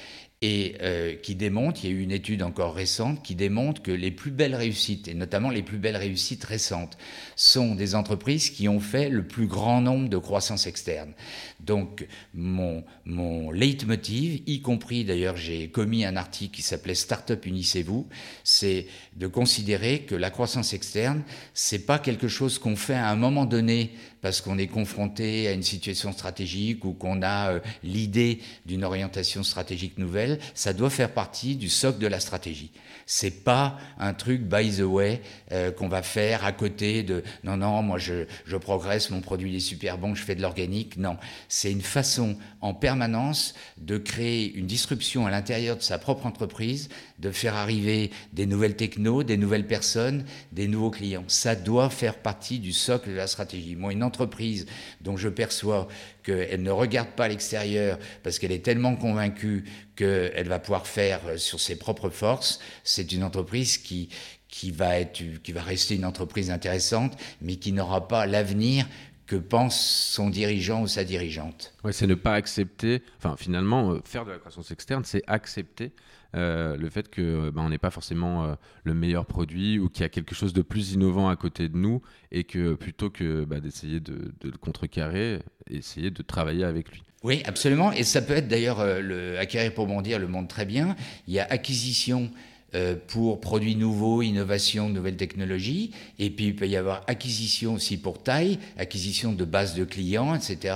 S2: Et euh, qui démontre, il y a eu une étude encore récente qui démontre que les plus belles réussites, et notamment les plus belles réussites récentes, sont des entreprises qui ont fait le plus grand nombre de croissance externe. Donc mon, mon leitmotiv, y compris d'ailleurs j'ai commis un article qui s'appelait Startup Unissez-vous, c'est de considérer que la croissance externe, c'est pas quelque chose qu'on fait à un moment donné parce qu'on est confronté à une situation stratégique ou qu'on a euh, l'idée d'une orientation stratégique nouvelle, ça doit faire partie du socle de la stratégie. C'est pas un truc by the way euh, qu'on va faire à côté de non non moi je, je progresse mon produit est super bon je fais de l'organique non c'est une façon en permanence de créer une disruption à l'intérieur de sa propre entreprise de faire arriver des nouvelles technos des nouvelles personnes des nouveaux clients ça doit faire partie du socle de la stratégie moi une entreprise dont je perçois qu'elle ne regarde pas l'extérieur parce qu'elle est tellement convaincue qu'elle va pouvoir faire euh, sur ses propres forces, c'est une entreprise qui, qui, va être, qui va rester une entreprise intéressante, mais qui n'aura pas l'avenir que pense son dirigeant ou sa dirigeante.
S1: Ouais, c'est ne pas accepter, enfin finalement, euh, faire de la croissance externe, c'est accepter euh, le fait que ben, on n'est pas forcément le meilleur produit ou qu'il y a quelque chose de plus innovant à côté de nous et que plutôt que bah, d'essayer de, le contrecarrer, essayer de travailler avec lui.
S2: Oui, absolument. Et ça peut être d'ailleurs, euh, le Acquérir pour bondir le montre très bien. Il y a acquisition euh, pour produits nouveaux, innovation, nouvelles technologies. Et puis il peut y avoir acquisition aussi pour taille, acquisition de base de clients, etc.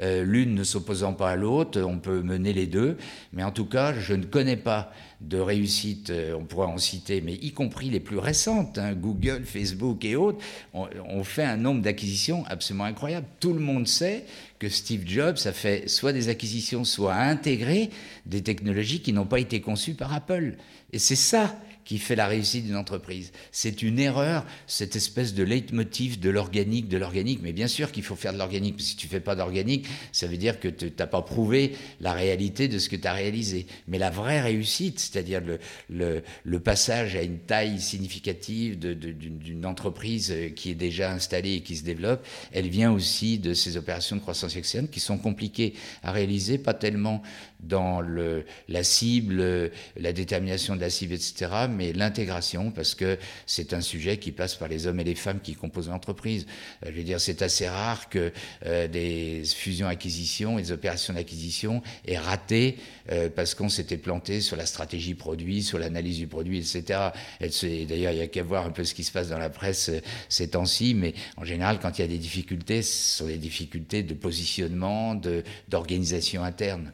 S2: Euh, l'une ne s'opposant pas à l'autre, on peut mener les deux. Mais en tout cas, je ne connais pas de réussite, on pourrait en citer, mais y compris les plus récentes, hein, Google, Facebook et autres, ont fait un nombre d'acquisitions absolument incroyable. Tout le monde sait que Steve Jobs a fait soit des acquisitions, soit a intégré des technologies qui n'ont pas été conçues par Apple. Et c'est ça qui fait la réussite d'une entreprise. C'est une erreur, cette espèce de leitmotiv de l'organique, de l'organique. Mais bien sûr qu'il faut faire de l'organique. Si tu fais pas d'organique, ça veut dire que tu n'as pas prouvé la réalité de ce que tu as réalisé. Mais la vraie réussite, c'est-à-dire le, passage à une taille significative d'une entreprise qui est déjà installée et qui se développe, elle vient aussi de ces opérations de croissance externe qui sont compliquées à réaliser, pas tellement dans la cible, la détermination de la cible, etc., mais l'intégration, parce que c'est un sujet qui passe par les hommes et les femmes qui composent l'entreprise. Euh, je veux dire, c'est assez rare que euh, des fusions-acquisitions, des opérations d'acquisition aient raté euh, parce qu'on s'était planté sur la stratégie produit, sur l'analyse du produit, etc. D'ailleurs, il y a qu'à voir un peu ce qui se passe dans la presse ces temps-ci, mais en général, quand il y a des difficultés, ce sont des difficultés de positionnement, d'organisation interne.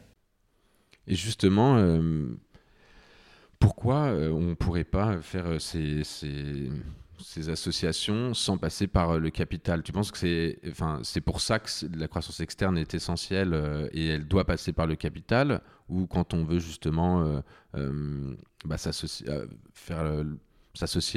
S1: Et justement, pourquoi euh, on ne pourrait pas faire euh, ces, associations sans passer par le capital? Tu penses que c'est enfin, pour ça que la croissance externe est essentielle et elle doit passer par le capital? Ou quand on veut justement bah, s'associer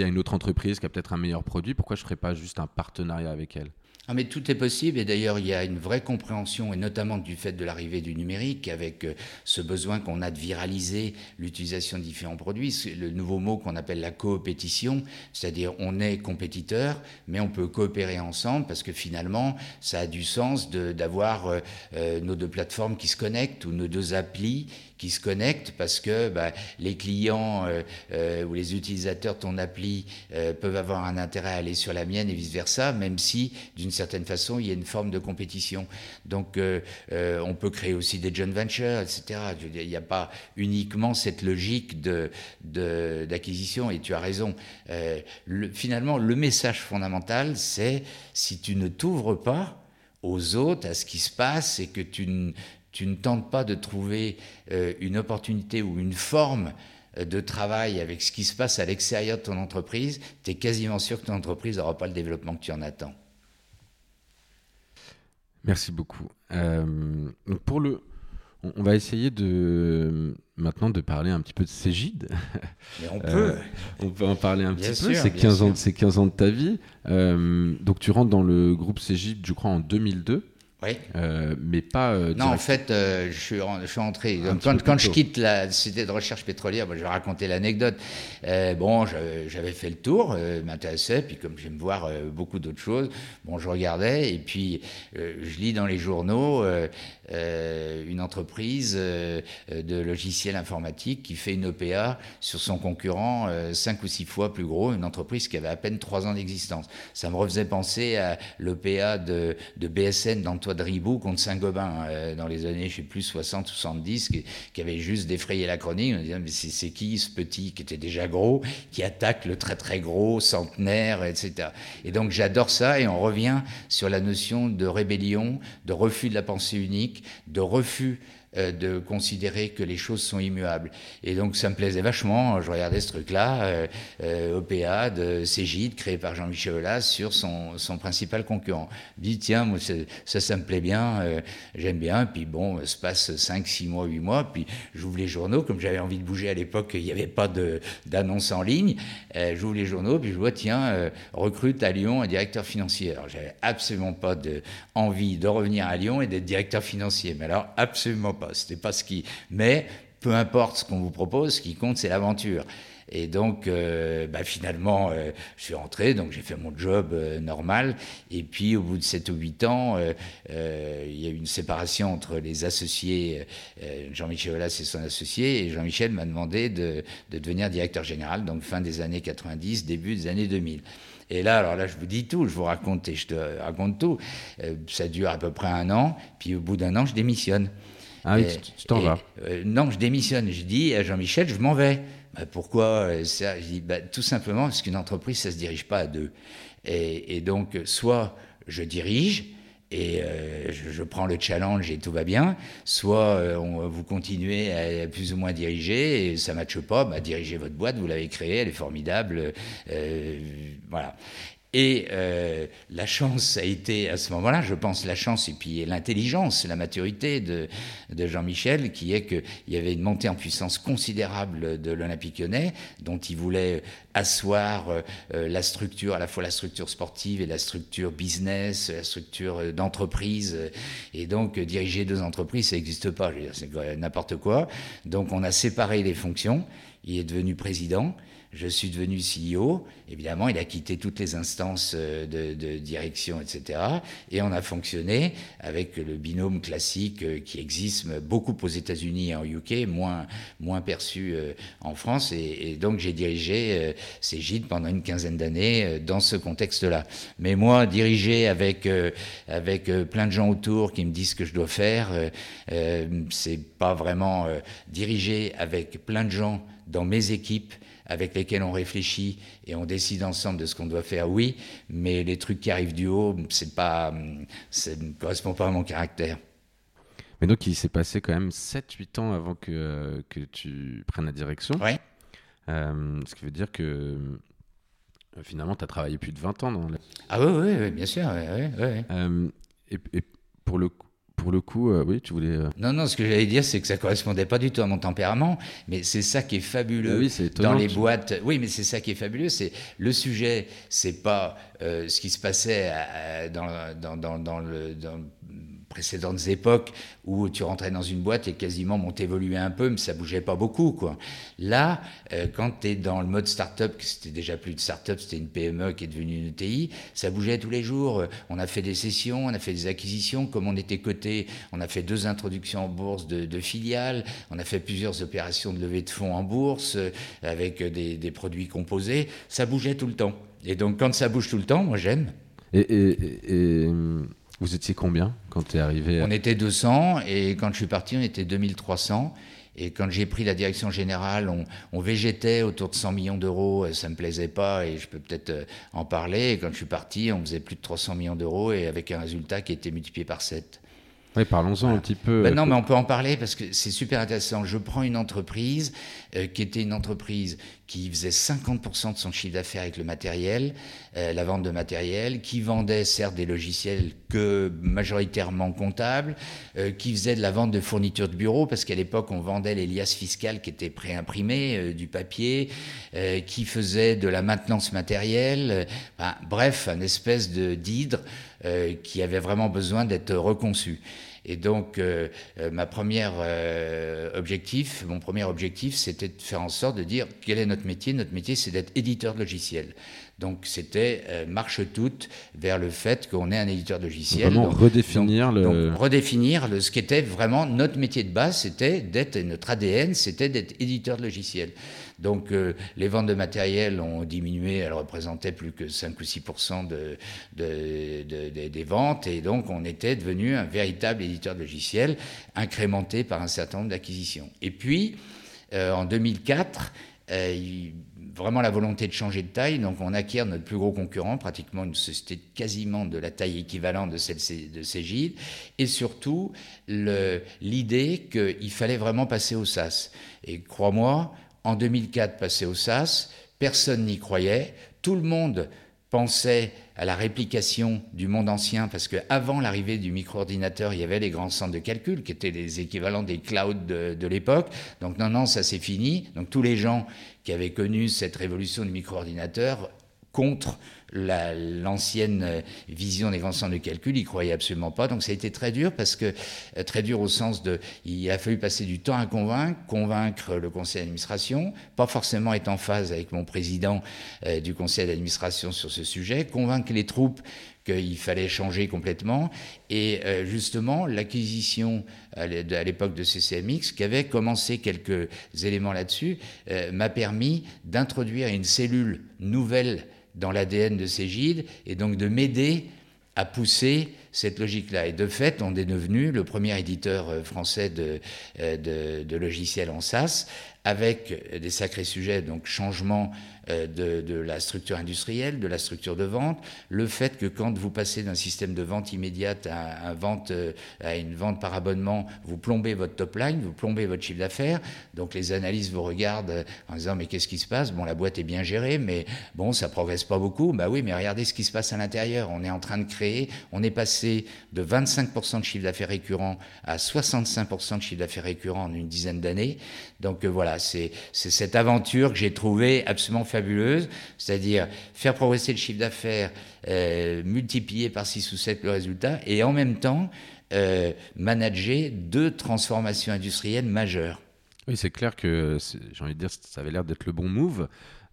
S1: à une autre entreprise qui a peut-être un meilleur produit, pourquoi je ne ferais pas juste un partenariat avec elle?
S2: Ah, mais tout est possible. Et d'ailleurs il y a une vraie compréhension et notamment du fait de l'arrivée du numérique avec euh, ce besoin qu'on a de viraliser l'utilisation de différents produits, le nouveau mot qu'on appelle la coopétition, c'est-à-dire on est compétiteur mais on peut coopérer ensemble parce que finalement ça a du sens d'avoir euh, euh, nos deux plateformes qui se connectent ou nos deux applis qui se connectent parce que bah, les clients euh, euh, ou les utilisateurs de ton appli euh, peuvent avoir un intérêt à aller sur la mienne et vice-versa, même si d'une certaine façon il y a une forme de compétition. Donc on peut créer aussi des joint ventures, etc. il n'y a pas uniquement cette logique d'acquisition et tu as raison. Le, finalement, le message fondamental, c'est si tu ne t'ouvres pas aux autres, à ce qui se passe, et que tu ne tu ne tentes pas de trouver euh, une opportunité ou une forme euh, de travail avec ce qui se passe à l'extérieur de ton entreprise, tu es quasiment sûr que ton entreprise n'aura pas le développement que tu en attends.
S1: Merci beaucoup. Euh, pour le, on va essayer de maintenant de parler un petit peu de Cégide.
S2: Mais on peut.
S1: on peut en parler un petit peu. C'est 15 ans, 15 ans de ta vie. donc tu rentres dans le groupe Cégide, je crois, en 2002.
S2: Oui.
S1: Euh, mais pas. euh,
S2: Non, en fait, euh, je, suis, ren- je suis entré. Donc, quand, je quitte la société de recherche pétrolière, je vais raconter l'anecdote. Bon, j'avais fait le tour, m'intéressait, puis comme j'aime voir beaucoup d'autres choses, bon, je regardais, et puis je lis dans les journaux une entreprise euh, euh, de logiciels informatiques qui fait une OPA sur son concurrent euh, cinq ou six fois plus gros, une entreprise qui avait à peine trois ans d'existence. Ça me refaisait penser à l'OPA de, de BSN d'Antoine Ribou contre Saint-Gobain euh, dans les années, je sais plus, 60 ou 70, qui, qui avait juste défrayé la chronique. On disait, mais c'est qui ce petit qui était déjà gros, qui attaque le très très gros, centenaire, etc. Et donc j'adore ça et on revient sur la notion de rébellion, de refus de la pensée unique, de refus de considérer que les choses sont immuables. Et donc ça me plaisait vachement, je regardais ce truc-là, euh, euh, OPA de Cégide, créé par Jean-Michel Aulas, sur son, son principal concurrent. Je dis, tiens, moi, ça, ça me plaît bien, euh, j'aime bien, puis bon, se passe 5, 6 mois, 8 mois, puis j'ouvre les journaux, comme j'avais envie de bouger à l'époque, il n'y avait pas d'annonce en ligne, euh, j'ouvre les journaux, puis je vois, tiens, euh, recrute à Lyon un directeur financier. Alors j'avais absolument pas de envie de revenir à Lyon et d'être directeur financier, mais alors absolument pas, c'était pas ce qui... Mais peu importe ce qu'on vous propose, ce qui compte, c'est l'aventure. Et donc, euh, bah, finalement, euh, je suis rentré, donc j'ai fait mon job euh, normal. Et puis, au bout de 7 ou 8 ans, il y a eu une séparation entre les associés, Jean-Michel Aulas et son associé. Et Jean-Michel m'a demandé de, de devenir directeur général, donc fin des années 90, début des années 2000. Et là, alors là, je vous dis tout, je vous raconte et je te raconte tout. Ça dure à peu près un an, puis au bout d'un an, je démissionne.
S1: Ah oui,
S2: Et-
S1: tu- t'en vas.
S2: euh, non, je démissionne. Je dis à Jean-Michel, je m'en vais. Bah, pourquoi euh, ça Je dis bah, tout simplement parce qu'une entreprise, ça se dirige pas à deux. Et, et donc, soit je dirige et euh, je, je prends le challenge et tout va bien, soit euh, on- vous continuez à, plus ou moins diriger et ça ne matche pas, bah, dirigez votre boîte, vous l'avez créée, elle est formidable, euh, voilà. Et euh, la chance a été à ce moment-là, je pense, la chance et puis l'intelligence, la maturité de, Jean-Michel, qui est qu'il y avait une montée en puissance considérable de l'Olympique lyonnais, dont il voulait asseoir euh, euh, la structure, à la fois la structure sportive et la structure business, la structure euh, d'entreprise. Et donc, euh, diriger deux entreprises, ça n'existe pas, c'est n'importe quoi. Donc, on a séparé les fonctions. Il est devenu président. Je suis devenu CEO. Évidemment, il a quitté toutes les instances euh, de, direction, etc. Et on a fonctionné avec le binôme classique euh, qui existe beaucoup aux États-Unis et en UK, moins, perçu euh, en France. Et, donc, j'ai dirigé ces gîtes pendant une quinzaine d'années dans ce contexte-là. Mais moi, diriger avec, avec plein de gens autour qui me disent ce que je dois faire, c'est pas vraiment diriger avec plein de gens dans mes équipes avec lesquels on réfléchit et on décide ensemble de ce qu'on doit faire, oui, mais les trucs qui arrivent du haut, c'est pas, ça ne correspond pas à mon caractère.
S1: Mais donc, il s'est passé quand même 7-8 ans avant que, que tu prennes la direction.
S2: Ouais.
S1: Euh, ce qui veut dire que euh, finalement, tu as travaillé plus de 20 ans dans la...
S2: Ah oui, oui, oui, bien sûr. ouais, ouais.
S1: Euh, et, et pour le, coup- pour le coup, euh, oui, tu voulais... euh,
S2: Non, non, ce que j'allais dire, c'est que ça correspondait pas du tout à mon tempérament, mais c'est ça qui est fabuleux
S1: Oui, étonnant,
S2: dans les boîtes. Oui, mais c'est ça qui est fabuleux, c'est le sujet, c'est pas euh, ce qui se passait à- dans, dans, dans, dans le, précédentes époques où tu rentrais dans une boîte et quasiment on t'évoluait un peu, mais ça bougeait pas beaucoup, quoi. Là, euh, quand tu es dans le mode start-up, que c'était déjà plus de start-up, c'était une PME qui est devenue une ETI, ça bougeait tous les jours. Euh, On a fait des sessions, on a fait des acquisitions, comme on était coté, on a fait deux introductions en bourse de, filiales, on a fait plusieurs opérations de levée de fonds en bourse euh, avec des, produits composés, ça bougeait tout le temps. Et donc quand ça bouge tout le temps, moi j'aime.
S1: Et, vous étiez combien quand tu es arrivé
S2: On était 200 et quand je suis parti, on était 2300. Et quand j'ai pris la direction générale, on, végétait autour de 100 millions d'euros. Ça me plaisait pas et je peux peut-être euh, en parler. Et quand je suis parti, on faisait plus de 300 millions d'euros et avec un résultat qui était multiplié par 7.
S1: Oui, parlons-en un petit peu.
S2: Ben
S1: euh,
S2: non, mais on peut en parler parce que c'est super intéressant. Je prends une entreprise euh, qui était une entreprise qui faisait 50% de son chiffre d'affaires avec le matériel, euh, la vente de matériel, qui vendait certes des logiciels que majoritairement comptables, euh, qui faisait de la vente de fournitures de bureau parce qu'à l'époque on vendait les liasses fiscales qui étaient préimprimées, euh, du papier, euh, qui faisait de la maintenance matérielle, ben, bref, un espèce de d'hydre qui avait vraiment besoin d'être reconçu. Et donc, euh, euh, ma première euh, objectif, mon premier objectif, c'était de faire en sorte de dire quel est notre métier. Notre métier, c'est d'être éditeur de logiciels. Donc, c'était marche toute vers le fait qu'on est un éditeur de logiciels.
S1: Vraiment redéfinir le.
S2: Donc, redéfinir le, ce qui était vraiment notre métier de base, c'était d'être notre ADN, c'était d'être éditeur de logiciels. Donc euh, les ventes de matériel ont diminué, elles représentaient plus que 5 ou 6 de, des ventes, et donc on était devenu un véritable éditeur de logiciels, incrémenté par un certain nombre d'acquisitions. Et puis, euh, en 2004, euh, vraiment la volonté de changer de taille. Donc on acquiert notre plus gros concurrent, pratiquement une société quasiment de la taille équivalente de celle de Cégide, et surtout l'idée qu'il fallait vraiment passer au SAS. Et crois-moi, en 2004 passé au SAS, personne n'y croyait, tout le monde pensait à la réplication du monde ancien, parce qu'avant l'arrivée du micro-ordinateur, il y avait les grands centres de calcul, qui étaient les équivalents des clouds de, de l'époque. Donc non, non, ça c'est fini. Donc tous les gens qui avaient connu cette révolution du micro-ordinateur contre l'ancienne vision des grands centres de calcul, ils croyaient absolument pas. Donc ça a été très dur parce que euh, très dur au sens de, il a fallu passer du temps à convaincre, convaincre le conseil d'administration, pas forcément être en phase avec mon président euh, du conseil d'administration sur ce sujet, convaincre les troupes qu'il fallait changer complètement. Et euh, justement, l'acquisition à l'époque de CCMX, qui avait commencé quelques éléments là-dessus, m'a permis d'introduire une cellule nouvelle dans l'ADN de Cégide et donc de m'aider à pousser cette logique-là. Et de fait, on est devenu le premier éditeur euh, français de, euh, de, de logiciels en SaaS, avec des sacrés sujets, donc changement euh, de, la structure industrielle, de la structure de vente, le fait que quand vous passez d'un système de vente immédiate à, vente, euh, à une vente par abonnement, vous plombez votre top line, vous plombez votre chiffre d'affaires. Donc les analystes vous regardent euh, en disant mais qu'est-ce qui se passe? Bon, la boîte est bien gérée, mais bon, ça progresse pas beaucoup. Bah oui, mais regardez ce qui se passe à l'intérieur. On est en train de créer, on est passé de 25% de chiffre d'affaires récurrent à 65% de chiffre d'affaires récurrent en une dizaine d'années. Donc voilà, c'est cette aventure que j'ai trouvée absolument fabuleuse, c'est-à-dire faire progresser le chiffre d'affaires, euh, multiplier par 6 ou 7 le résultat, et en même temps euh, manager deux transformations industrielles majeures.
S1: Oui, c'est clair que, j'ai envie de dire, ça avait l'air d'être le bon move.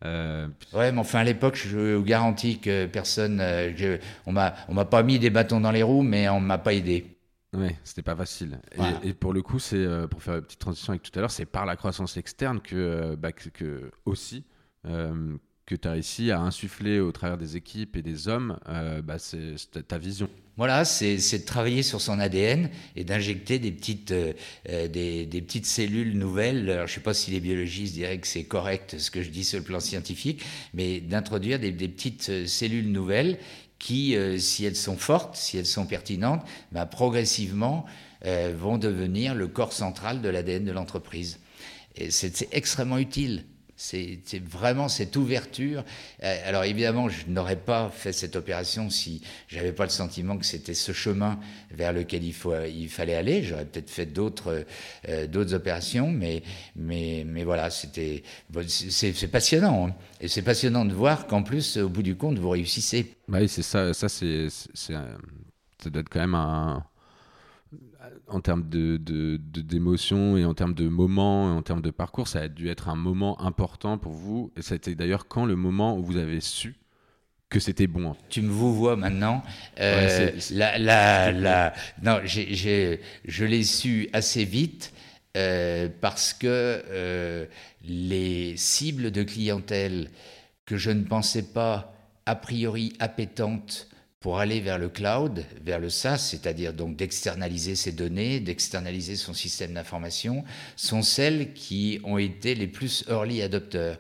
S2: Euh... Ouais, mais enfin à l'époque, je vous garantis que personne, euh, on m'a, on m'a pas mis des bâtons dans les roues, mais on m'a pas aidé.
S1: Oui, c'était pas facile. Et, pour le coup, c'est pour faire une petite transition avec tout à l'heure, c'est par la croissance externe que, bah, que aussi euh, que tu as réussi à insuffler au travers des équipes et des hommes, euh, bah, c'est ta vision.
S2: Voilà, c'est de travailler sur son ADN et d'injecter des petites euh, des, des, petites cellules nouvelles. Alors, je sais pas si les biologistes diraient que c'est correct ce que je dis sur le plan scientifique, mais d'introduire des, petites cellules nouvelles qui, si elles sont fortes, si elles sont pertinentes, bah, progressivement vont devenir le corps central de l'ADN de l'entreprise. C'est extrêmement utile. C'est vraiment cette ouverture. Euh, alors évidemment, je n'aurais pas fait cette opération si j'avais pas le sentiment que c'était ce chemin vers lequel il, faut, il fallait aller. J'aurais peut-être fait d'autres euh, opérations, mais, mais, mais voilà, c'était c'est passionnant. Hein. Et c'est passionnant de voir qu'en plus, au bout du compte, vous réussissez.
S1: Bah oui, c'est ça. Ça, c'est ça doit être quand même un en termes de, d'émotion et en termes de moments et en termes de parcours, ça a dû être un moment important pour vous. Et ça a été d'ailleurs quand le moment où vous avez su que c'était bon.
S2: Tu me vous vois maintenant. Euh, la, la, la, non, j'ai, je l'ai su assez vite euh, parce que euh, les cibles de clientèle que je ne pensais pas a priori appétantes pour aller vers le cloud, vers le SaaS, c'est-à-dire donc d'externaliser ses données, d'externaliser son système d'information, sont celles qui ont été les plus early adopters.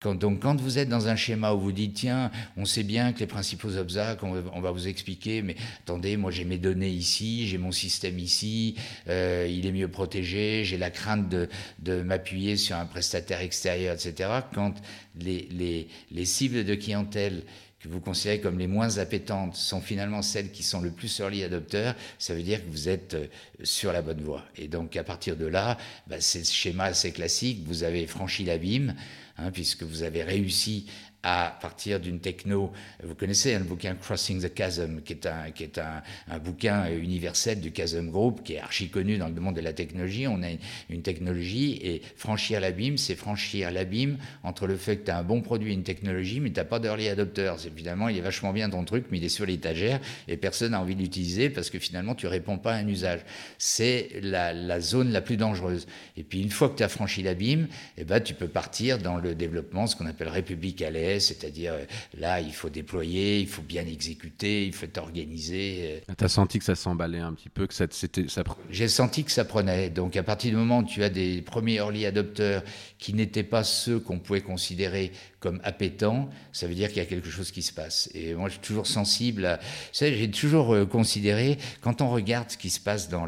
S2: Quand, donc, quand vous êtes dans un schéma où vous dites, tiens, on sait bien que les principaux obstacles, on, va vous expliquer, mais attendez, moi j'ai mes données ici, j'ai mon système ici, euh, il est mieux protégé, j'ai la crainte de, m'appuyer sur un prestataire extérieur, etc. Quand les cibles de clientèle que vous considérez comme les moins appétantes sont finalement celles qui sont le plus early adopteurs, ça veut dire que vous êtes euh, sur la bonne voie. Et donc à partir de là, bah, c'est ce schéma assez classique, vous avez franchi l'abîme, hein, puisque vous avez réussi à partir d'une techno. Vous connaissez hein, le bouquin Crossing the Chasm, qui est, un, qui est un, un, bouquin universel du Chasm Group, qui est archi connu dans le monde de la technologie. On a une, technologie et franchir l'abîme, c'est franchir l'abîme entre le fait que tu as un bon produit et une technologie, mais tu n'as pas d'early adopters. Évidemment, il est vachement bien ton truc, mais il est sur l'étagère et personne n'a envie de l'utiliser parce que finalement, tu réponds pas à un usage. C'est la, la, zone la plus dangereuse. Et puis, une fois que tu as franchi l'abîme, eh ben, tu peux partir dans le développement, ce qu'on appelle république à c'est-à-dire euh, là, il faut déployer, il faut bien exécuter, il faut organiser.
S1: Euh. Tu as senti que ça s'emballait un petit peu, que ça, ça...
S2: J'ai senti que ça prenait. Donc à partir du moment où tu as des premiers early adopteurs qui n'étaient pas ceux qu'on pouvait considérer comme appétants, ça veut dire qu'il y a quelque chose qui se passe. Et moi, je suis toujours sensible à... j'ai toujours euh, considéré, quand on regarde ce qui se passe dans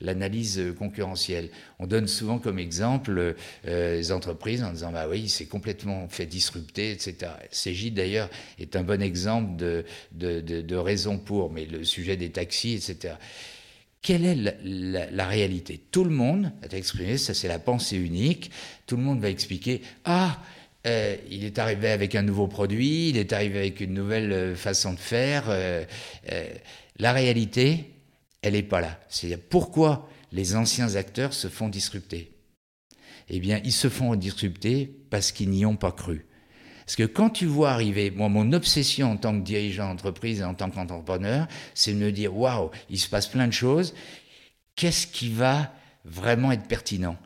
S2: l'analyse concurrentielle, on donne souvent comme exemple les entreprises en disant, bah oui, c'est complètement fait disrupter, etc. CJ d'ailleurs est un bon exemple de, de, raison pour, mais le sujet des taxis, etc. Quelle est la, réalité? Tout le monde va exprimé, ça c'est la pensée unique, tout le monde va expliquer, ah, euh, il est arrivé avec un nouveau produit, il est arrivé avec une nouvelle euh, façon de faire. Euh, la réalité, elle n'est pas là. C'est pourquoi les anciens acteurs se font disrupter? Eh bien, ils se font disrupter parce qu'ils n'y ont pas cru. Parce que quand tu vois arriver, moi, mon obsession en tant que dirigeant d'entreprise et en tant qu'entrepreneur, c'est de me dire, waouh, il se passe plein de choses. Qu'est-ce qui va vraiment être pertinent?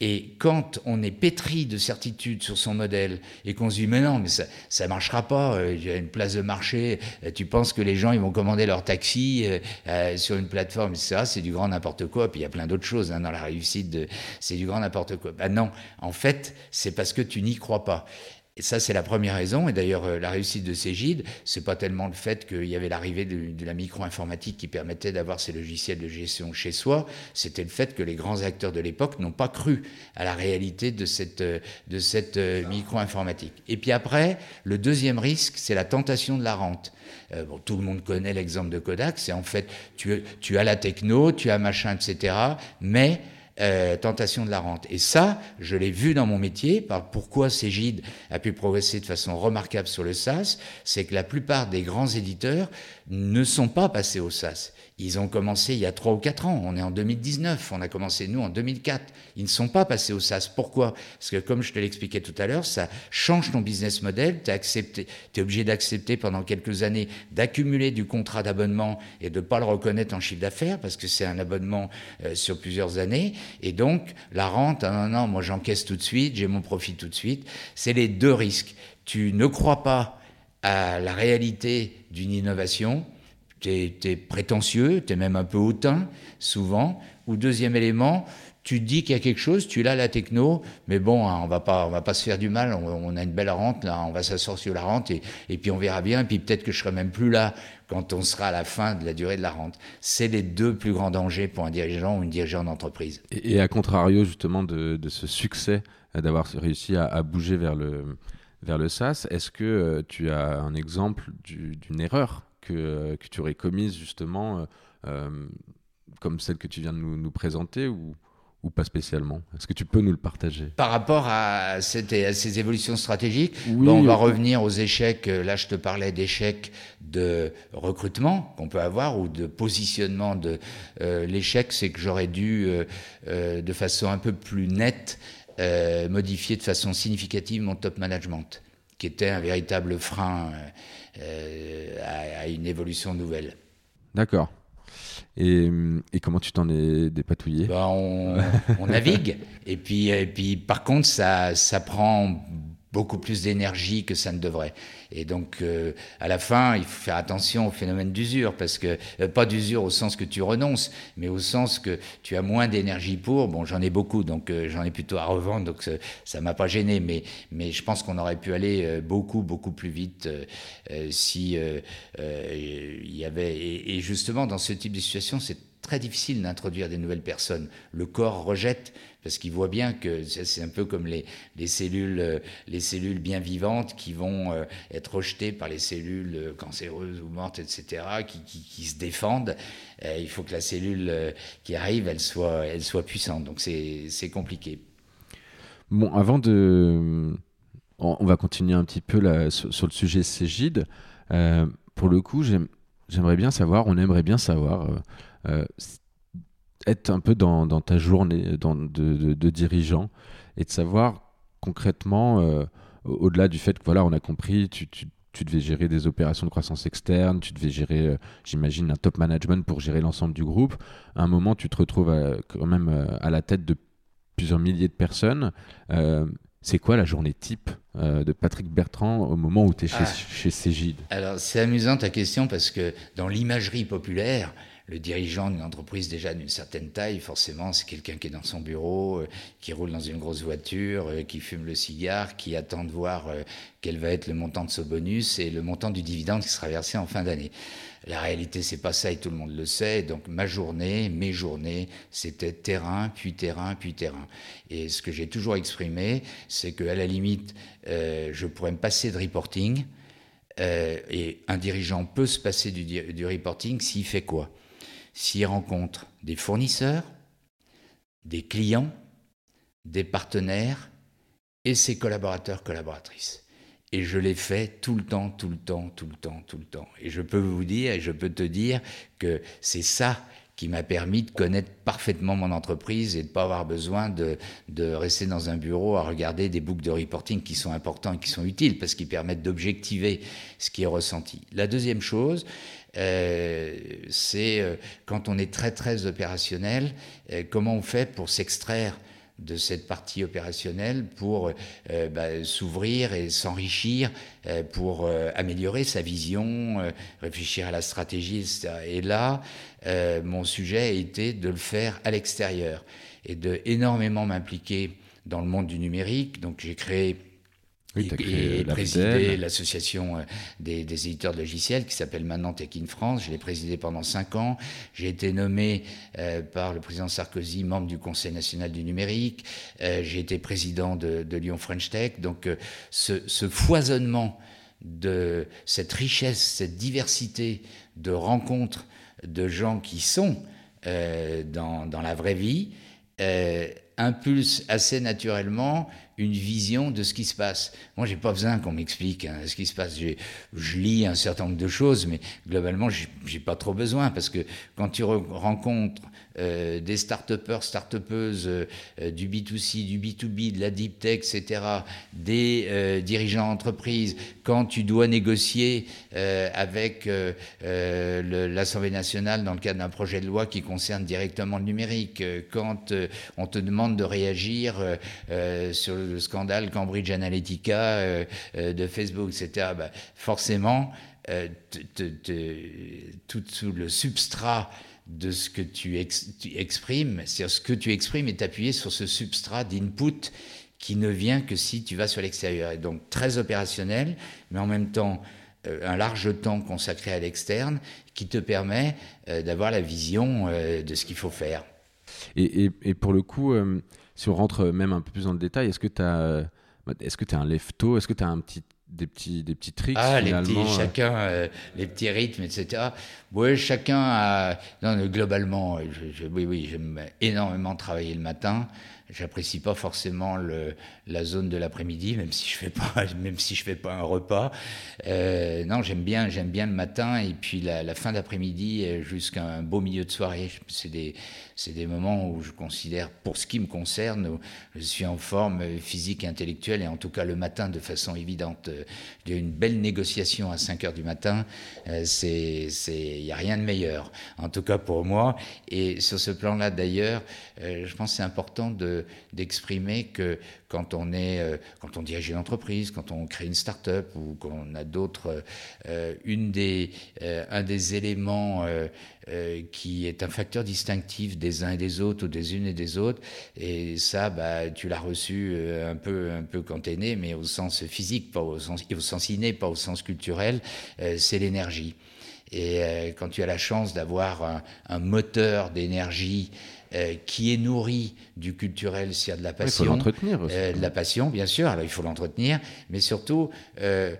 S2: Et quand on est pétri de certitude sur son modèle et qu'on se dit mais non mais ça ça marchera pas, euh, il y a une place de marché, euh, tu penses que les gens ils vont commander leur taxi euh, sur une plateforme, etc. C'est du grand n'importe quoi. Puis il y a plein d'autres choses hein, dans la réussite. De, c'est du grand n'importe quoi. Ben non, en fait c'est parce que tu n'y crois pas. Et ça, c'est la première raison. Et d'ailleurs, euh, la réussite de Cégide, c'est pas tellement le fait qu'il y avait l'arrivée de, la micro-informatique qui permettait d'avoir ces logiciels de gestion chez soi. C'était le fait que les grands acteurs de l'époque n'ont pas cru à la réalité de cette, euh, de cette euh, micro-informatique. Et puis après, le deuxième risque, c'est la tentation de la rente. bon, tout le monde connaît l'exemple de Kodak. C'est en fait, tu, tu as la techno, tu as machin, etc. Mais euh, tentation de la rente. Et ça, je l'ai vu dans mon métier. Par pourquoi Cégide a pu progresser de façon remarquable sur le SaaS, c'est que la plupart des grands éditeurs ne sont pas passés au SaaS. Ils ont commencé il y a trois ou quatre ans. On est en 2019. On a commencé, nous, en 2004. Ils ne sont pas passés au SaaS. Pourquoi? Parce que, comme je te l'expliquais tout à l'heure, ça change ton business model. Tu es, obligé d'accepter pendant quelques années d'accumuler du contrat d'abonnement et de ne pas le reconnaître en chiffre d'affaires parce que c'est un abonnement euh, sur plusieurs années. Et donc, la rente, ah non, non, moi j'encaisse tout de suite, j'ai mon profit tout de suite. C'est les deux risques. Tu ne crois pas à la réalité d'une innovation tu es, prétentieux, tu es même un peu hautain, souvent. Ou deuxième élément, tu dis qu'il y a quelque chose, tu l'as la techno, mais bon, hein, on va pas, on va pas se faire du mal. On, a une belle rente là, on va s'asseoir sur la rente et, et, puis on verra bien. Et puis peut-être que je serai même plus là quand on sera à la fin de la durée de la rente. C'est les deux plus grands dangers pour un dirigeant ou une dirigeante d'entreprise.
S1: Et, à contrario justement de, ce succès euh, d'avoir réussi à, bouger vers le vers le SaaS, est-ce que euh, tu as un exemple d'une erreur que, tu aurais commises justement, euh, euh, comme celle que tu viens de nous, présenter ou, ou pas spécialement? Est-ce que tu peux nous le partager?
S2: Par rapport à, cette, ces évolutions stratégiques, on va revenir aux échecs. Euh, là, je te parlais d'échecs de recrutement qu'on peut avoir ou de positionnement. De l'échec, c'est que j'aurais dû, de façon un peu plus nette, modifier de façon significative mon top management, qui était un véritable frein euh, à, une évolution nouvelle.
S1: D'accord. Et, et, comment tu t'en es dépatouillé?
S2: Ben, on, on, navigue. Et puis, et puis, par contre, ça, ça prend beaucoup plus d'énergie que ça ne devrait. Et donc, euh, à la fin, il faut faire attention au phénomène d'usure, parce que, euh, pas d'usure au sens que tu renonces, mais au sens que tu as moins d'énergie pour. Bon, j'en ai beaucoup, donc euh, j'en ai plutôt à revendre, donc ça m'a pas gêné, mais, je pense qu'on aurait pu aller beaucoup, beaucoup plus vite si il y avait. Et, et justement, dans ce type de situation, c'est très difficile d'introduire des nouvelles personnes. Le corps rejette parce qu'il voit bien que c'est un peu comme les, les, cellules, euh, les cellules bien vivantes qui vont euh, être rejetées par les cellules euh, cancéreuses ou mortes, etc., qui, se défendent. il faut que la cellule qui arrive, elle soit, elle soit puissante. Donc c'est compliqué.
S1: Bon, avant de on, va continuer un petit peu sur, le sujet Cégide. pour le coup, j'aimerais bien savoir, on aimerait bien savoir, être un peu dans, ta journée dans, de, dirigeant et de savoir concrètement, au-delà du fait que voilà, on a compris, tu, tu, tu devais gérer des opérations de croissance externe, tu devais gérer, euh, j'imagine, un top management pour gérer l'ensemble du groupe. À un moment, tu te retrouves euh, quand même euh, à la tête de plusieurs milliers de personnes. c'est quoi la journée type de Patrick Bertrand au moment où tu es chez, ah. chez Cégide?
S2: Alors, c'est amusant ta question parce que dans l'imagerie populaire, le dirigeant d'une entreprise déjà d'une certaine taille, forcément, c'est quelqu'un qui est dans son bureau, euh, qui roule dans une grosse voiture, euh, qui fume le cigare, qui attend de voir euh, quel va être le montant de ce bonus et le montant du dividende qui sera versé en fin d'année. La réalité, c'est pas ça et tout le monde le sait. Donc ma journée, mes journées, c'était terrain, puis terrain, puis terrain. Et ce que j'ai toujours exprimé, c'est qu'à la limite, je pourrais me passer de reporting. et un dirigeant peut se passer du, du reporting s'il fait quoi s'y rencontre des fournisseurs, des clients, des partenaires et ses collaborateurs, collaboratrices. Et je l'ai fait tout le temps, tout le temps, tout le temps, tout le temps. Et je peux vous dire, et je peux te dire que c'est ça qui m'a permis de connaître parfaitement mon entreprise et de ne pas avoir besoin de, de, rester dans un bureau à regarder des boucles de reporting qui sont importants et qui sont utiles parce qu'ils permettent d'objectiver ce qui est ressenti. La deuxième chose, c'est euh, quand on est très très opérationnel, euh, comment on fait pour s'extraire de cette partie opérationnelle pour bah, s'ouvrir et s'enrichir, pour améliorer sa vision, réfléchir à la stratégie, etc. Et là, mon sujet a été de le faire à l'extérieur et de énormément m'impliquer dans le monde du numérique. Donc j'ai créé et, présidé l'association euh, des, éditeurs de logiciels qui s'appelle maintenant Tech in France. Je l'ai présidé pendant cinq ans. J'ai été nommé euh, par le président Sarkozy membre du Conseil national du numérique. Euh, j'ai été président de, Lyon French Tech. Donc ce, foisonnement de cette richesse, cette diversité de rencontres de gens qui sont dans, dans, la vraie vie impulse assez naturellement une vision de ce qui se passe. Moi, j'ai pas besoin qu'on m'explique hein, ce qui se passe. Je lis un certain nombre de choses, mais globalement, j'ai pas trop besoin parce que quand tu rencontres euh, des start-upers, start-upeuses, euh, du B2C, du B2B, de la deep tech, etc., des euh, dirigeants d'entreprise, quand tu dois négocier avec l'Assemblée nationale dans le cadre d'un projet de loi qui concerne directement le numérique, quand on te demande de réagir sur le scandale Cambridge Analytica de Facebook, etc., bah, forcément, tout sous le substrat de ce que tu, exprimes, c'est-à-dire ce que tu exprimes est appuyé sur ce substrat d'input qui ne vient que si tu vas sur l'extérieur. Donc très opérationnel, mais en même temps euh, un large temps consacré à l'externe qui te permet euh, d'avoir la vision euh, de ce qu'il faut faire.
S1: Et, pour le coup, si on rentre même un peu plus dans le détail, est-ce que tu as... Est-ce que tu es un lefto Est-ce que tu as un petit des petits, des petits tricks
S2: ah,
S1: les
S2: petits,
S1: euh.
S2: chacun, les petits rythmes, etc. Oui, chacun a. Non, globalement, oui, oui, j'aime énormément travailler le matin. J'apprécie pas forcément la zone de l'après-midi, même si je fais pas, même si je fais pas un repas. Euh, non, j'aime bien, j'aime bien le matin et puis la, fin d'après-midi jusqu'à un beau milieu de soirée. C'est des, c'est des moments où je considère, pour ce qui me concerne, je suis en forme physique et intellectuelle et en tout cas le matin de façon évidente. Y a une belle négociation à 5 heures du matin. Euh, c'est, c'est, il n'y a rien de meilleur, en tout cas pour moi. Et sur ce plan-là, d'ailleurs, euh, je pense que c'est important de d'exprimer que quand on est, euh, quand on dirige une entreprise, quand on crée une start-up ou qu'on a d'autres, euh, une des, euh, un des éléments qui est un facteur distinctif des uns et des autres ou des unes et des autres, et ça, bah, tu l'as reçu un peu, un peu quand es né, mais au sens physique, pas au sens, au sens inné, pas au sens culturel, c'est l'énergie. Et quand tu as la chance d'avoir un moteur d'énergie euh, qui est nourri du culturel s'il y a de la passion.
S1: il faut l'entretenir aussi.
S2: Euh, de la passion, bien sûr, alors il faut l'entretenir, mais surtout euh,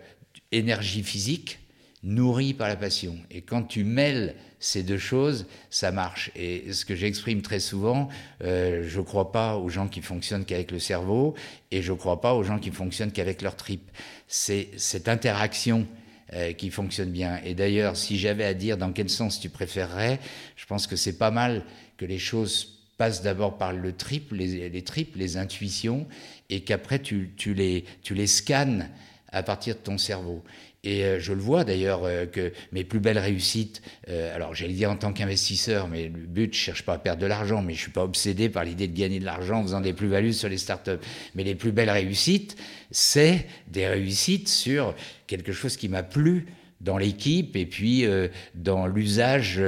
S2: énergie physique, nourri par la passion. Et quand tu mêles ces deux choses, ça marche. Et ce que j'exprime très souvent, euh, je ne crois pas aux gens qui fonctionnent qu'avec le cerveau et je ne crois pas aux gens qui fonctionnent qu'avec leur tripes. C'est cette interaction euh, qui fonctionne bien. Et d'ailleurs, si j'avais à dire dans quel sens tu préférerais, je pense que c'est pas mal que les choses passent d'abord par le trip, les, les tripes, les intuitions, et qu'après tu, tu, les, tu les scannes à partir de ton cerveau. Et euh, je le vois d'ailleurs euh, que mes plus belles réussites, euh, alors j'allais dire en tant qu'investisseur, mais le but, je cherche pas à perdre de l'argent, mais je suis pas obsédé par l'idée de gagner de l'argent en faisant des plus-values sur les startups. Mais les plus belles réussites, c'est des réussites sur quelque chose qui m'a plu dans l'équipe et puis dans l'usage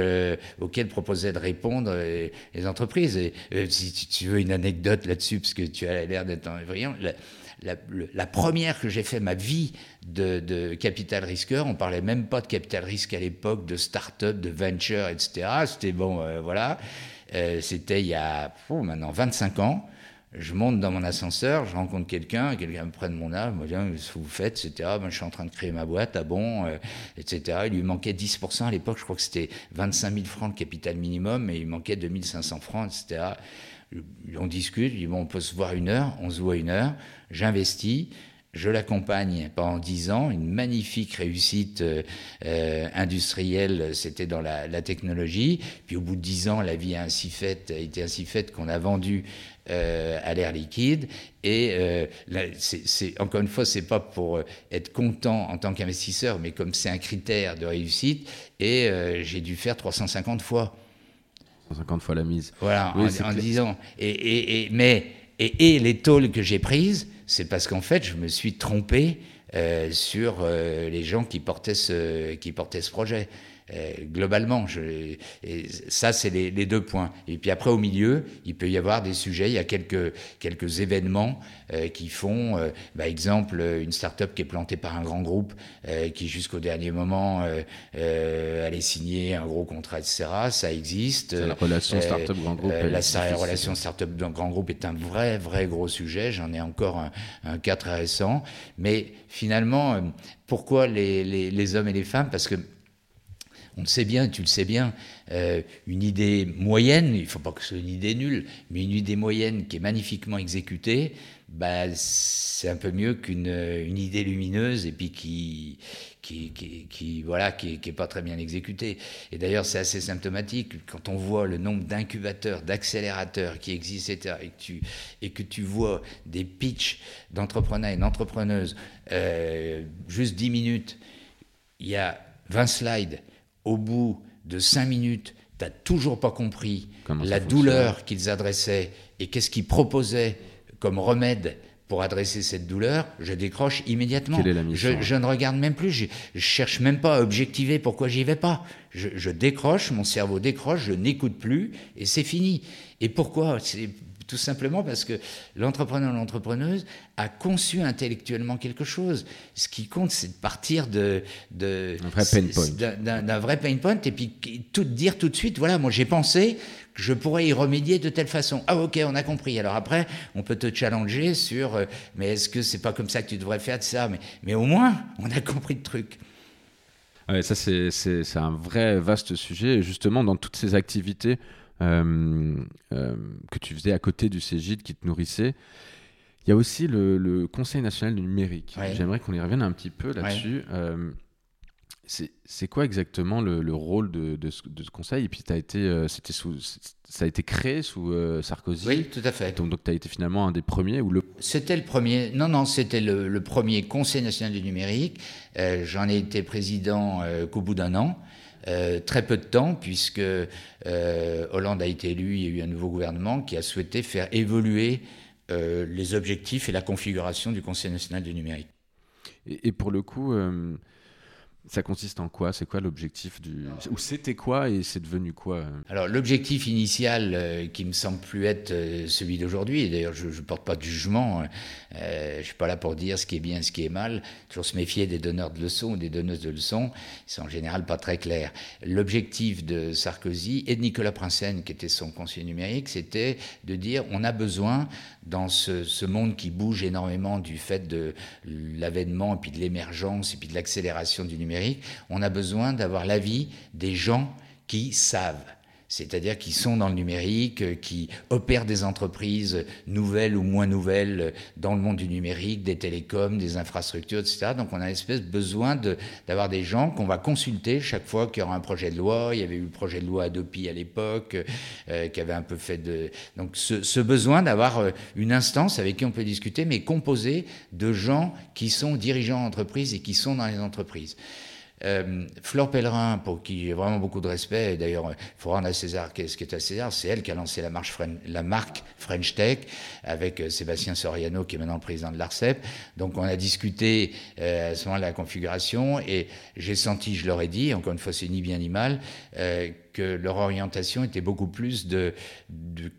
S2: auquel proposaient de répondre les entreprises. Et, si tu veux une anecdote là-dessus, parce que tu as l'air d'être un brillant, la, première que j'ai fait ma vie de, capital risqueur, on parlait même pas de capital risque à l'époque, de start-up, de venture, etc. C'était bon, euh, voilà. Euh, c'était il y a maintenant 25 ans. Je monte dans mon ascenseur, je rencontre quelqu'un, quelqu'un me prend mon âge, me dit ce que vous faites, etc. Ben, je suis en train de créer ma boîte, ah bon, euh, etc. Il lui manquait 10% à l'époque, je crois que c'était 25 000 francs de capital minimum, et il manquait 2500 francs, etc. On discute, il dit bon, on peut se voir une heure, on se voit une heure j'investis, je l'accompagne pendant dix ans, une magnifique réussite euh, euh, industrielle, c'était dans la, technologie. Puis au bout de dix ans, la vie a ainsi fait, a été ainsi faite qu'on a vendu euh, à l'air liquide. Et encore une fois, c'est pas pour être content en tant qu'investisseur, mais comme c'est un critère de réussite. Et j'ai dû faire 350 fois.
S1: 150 fois la mise.
S2: Voilà, en, en 10 ans. Et, et, mais et, et les tôles que j'ai prises, c'est parce qu'en fait, je me suis trompé euh, sur euh, les gens qui portaient ce, qui portaient ce projet. Euh, globalement. Je, et ça, c'est les, les, deux points. Et puis après, au milieu, il peut y avoir des sujets. Il y a quelques, quelques événements euh, qui font, euh, par exemple, une start-up qui est plantée par un grand groupe qui, jusqu'au dernier moment, allait signer un gros contrat, etc. Ça existe.
S1: La relation start-up grand groupe.
S2: la, relation start-up grand groupe est un vrai, vrai gros sujet. J'en ai encore un, un cas très récent. Mais finalement, pourquoi les, les, les hommes et les femmes? Parce que on le sait bien, tu le sais bien, euh, une idée moyenne, il ne faut pas que ce soit une idée nulle, mais une idée moyenne qui est magnifiquement exécutée, bah, c'est un peu mieux qu'une une idée lumineuse et puis qui, qui, qui, voilà, qui, est pas très bien exécutée. Et d'ailleurs, c'est assez symptomatique quand on voit le nombre d'incubateurs, d'accélérateurs qui existent, et que tu, et que tu vois des pitchs d'entrepreneurs et d'entrepreneuses, euh, juste 10 minutes, il y a 20 slides, au bout de cinq minutes, tu n'as toujours pas compris la douleur qu'ils adressaient et qu'est-ce qu'ils proposaient comme remède pour adresser cette douleur, je décroche immédiatement. je, ne regarde même plus, je, ne cherche même pas à objectiver pourquoi j'y vais pas. Je, je, décroche, mon cerveau décroche, je n'écoute plus et c'est fini. Et pourquoi? Tout simplement parce que l'entrepreneur ou l'entrepreneuse a conçu intellectuellement quelque chose. Ce qui compte, c'est de partir de. D'un vrai pain point et puis tout dire tout de suite, voilà, moi j'ai pensé que je pourrais y remédier de telle façon. Ah ok, on a compris. Alors après, on peut te challenger sur, euh, mais est-ce que c'est pas comme ça que tu devrais faire de ça? Mais, mais au moins, on a compris le truc.
S1: Ouais, ça c'est un vrai vaste sujet. justement, dans toutes ces activités, que tu faisais à côté du CGID qui te nourrissait. Il y a aussi le, Conseil national du numérique. J'aimerais qu'on y revienne un petit peu là-dessus. Euh, c'est quoi exactement le, rôle de, ce, conseil? Et puis, as été, c'était sous, ça a été créé sous Sarkozy?
S2: Oui, tout à fait.
S1: Donc, donc tu as été finalement un des premiers ou le...
S2: C'était le premier. Non, non, c'était le, premier Conseil national du numérique. J'en ai été président qu'au bout d'un an. Euh, très peu de temps, puisque euh, Hollande a été élu, il y a eu un nouveau gouvernement qui a souhaité faire évoluer euh, les objectifs et la configuration du Conseil national du numérique.
S1: Et, pour le coup, ça consiste en quoi? C'est quoi l'objectif du ou c'était quoi et c'est devenu quoi?
S2: Alors l'objectif initial euh, qui me semble plus être euh, celui d'aujourd'hui. Et d'ailleurs je ne porte pas de jugement. Hein. Euh, je suis pas là pour dire ce qui est bien, ce qui est mal. Toujours se méfier des donneurs de leçons ou des donneuses de leçons. C'est en général pas très clair. L'objectif de Sarkozy et de Nicolas Prinsen, qui était son conseiller numérique, c'était de dire on a besoin dans ce, ce monde qui bouge énormément du fait de l'avènement et puis de l'émergence et puis de l'accélération du numérique on a besoin d'avoir l'avis des gens qui savent c'est-à-dire qui sont dans le numérique, euh, qui opèrent des entreprises nouvelles ou moins nouvelles euh, dans le monde du numérique, des télécoms, des infrastructures, etc. Donc on a une espèce de besoin d'avoir des gens qu'on va consulter chaque fois qu'il y aura un projet de loi. Il y avait eu le projet de loi Adopi à l'époque, euh, qui avait un peu fait de... Donc ce, ce besoin d'avoir une instance avec qui on peut discuter, mais composée de gens qui sont dirigeants d'entreprise et qui sont dans les entreprises. Euh, Flore Pellerin, pour qui j'ai vraiment beaucoup de respect, et d'ailleurs, il faut rendre à César ce qui est à César, c'est elle qui a lancé la, marque French Tech avec euh, Sébastien Soriano, qui est maintenant le président de l'ARCEP. Donc, on a discuté euh, à ce moment de la configuration, et j'ai senti, je leur ai dit, encore une fois, c'est ni bien ni mal, euh, que leur orientation était beaucoup plus de, de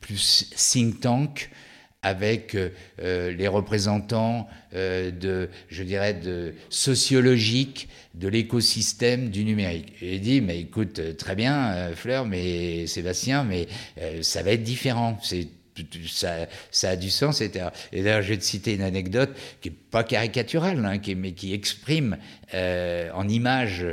S2: plus think tank avec euh, euh, les représentants euh, de, je dirais, de sociologiques de l'écosystème du numérique. J'ai dit, mais écoute, très bien, Fleur, mais Sébastien, mais ça va être différent. Ça, ça, a du sens. Et d'ailleurs, je vais te citer une anecdote qui n'est pas caricaturale, hein, qui, mais qui exprime euh, en image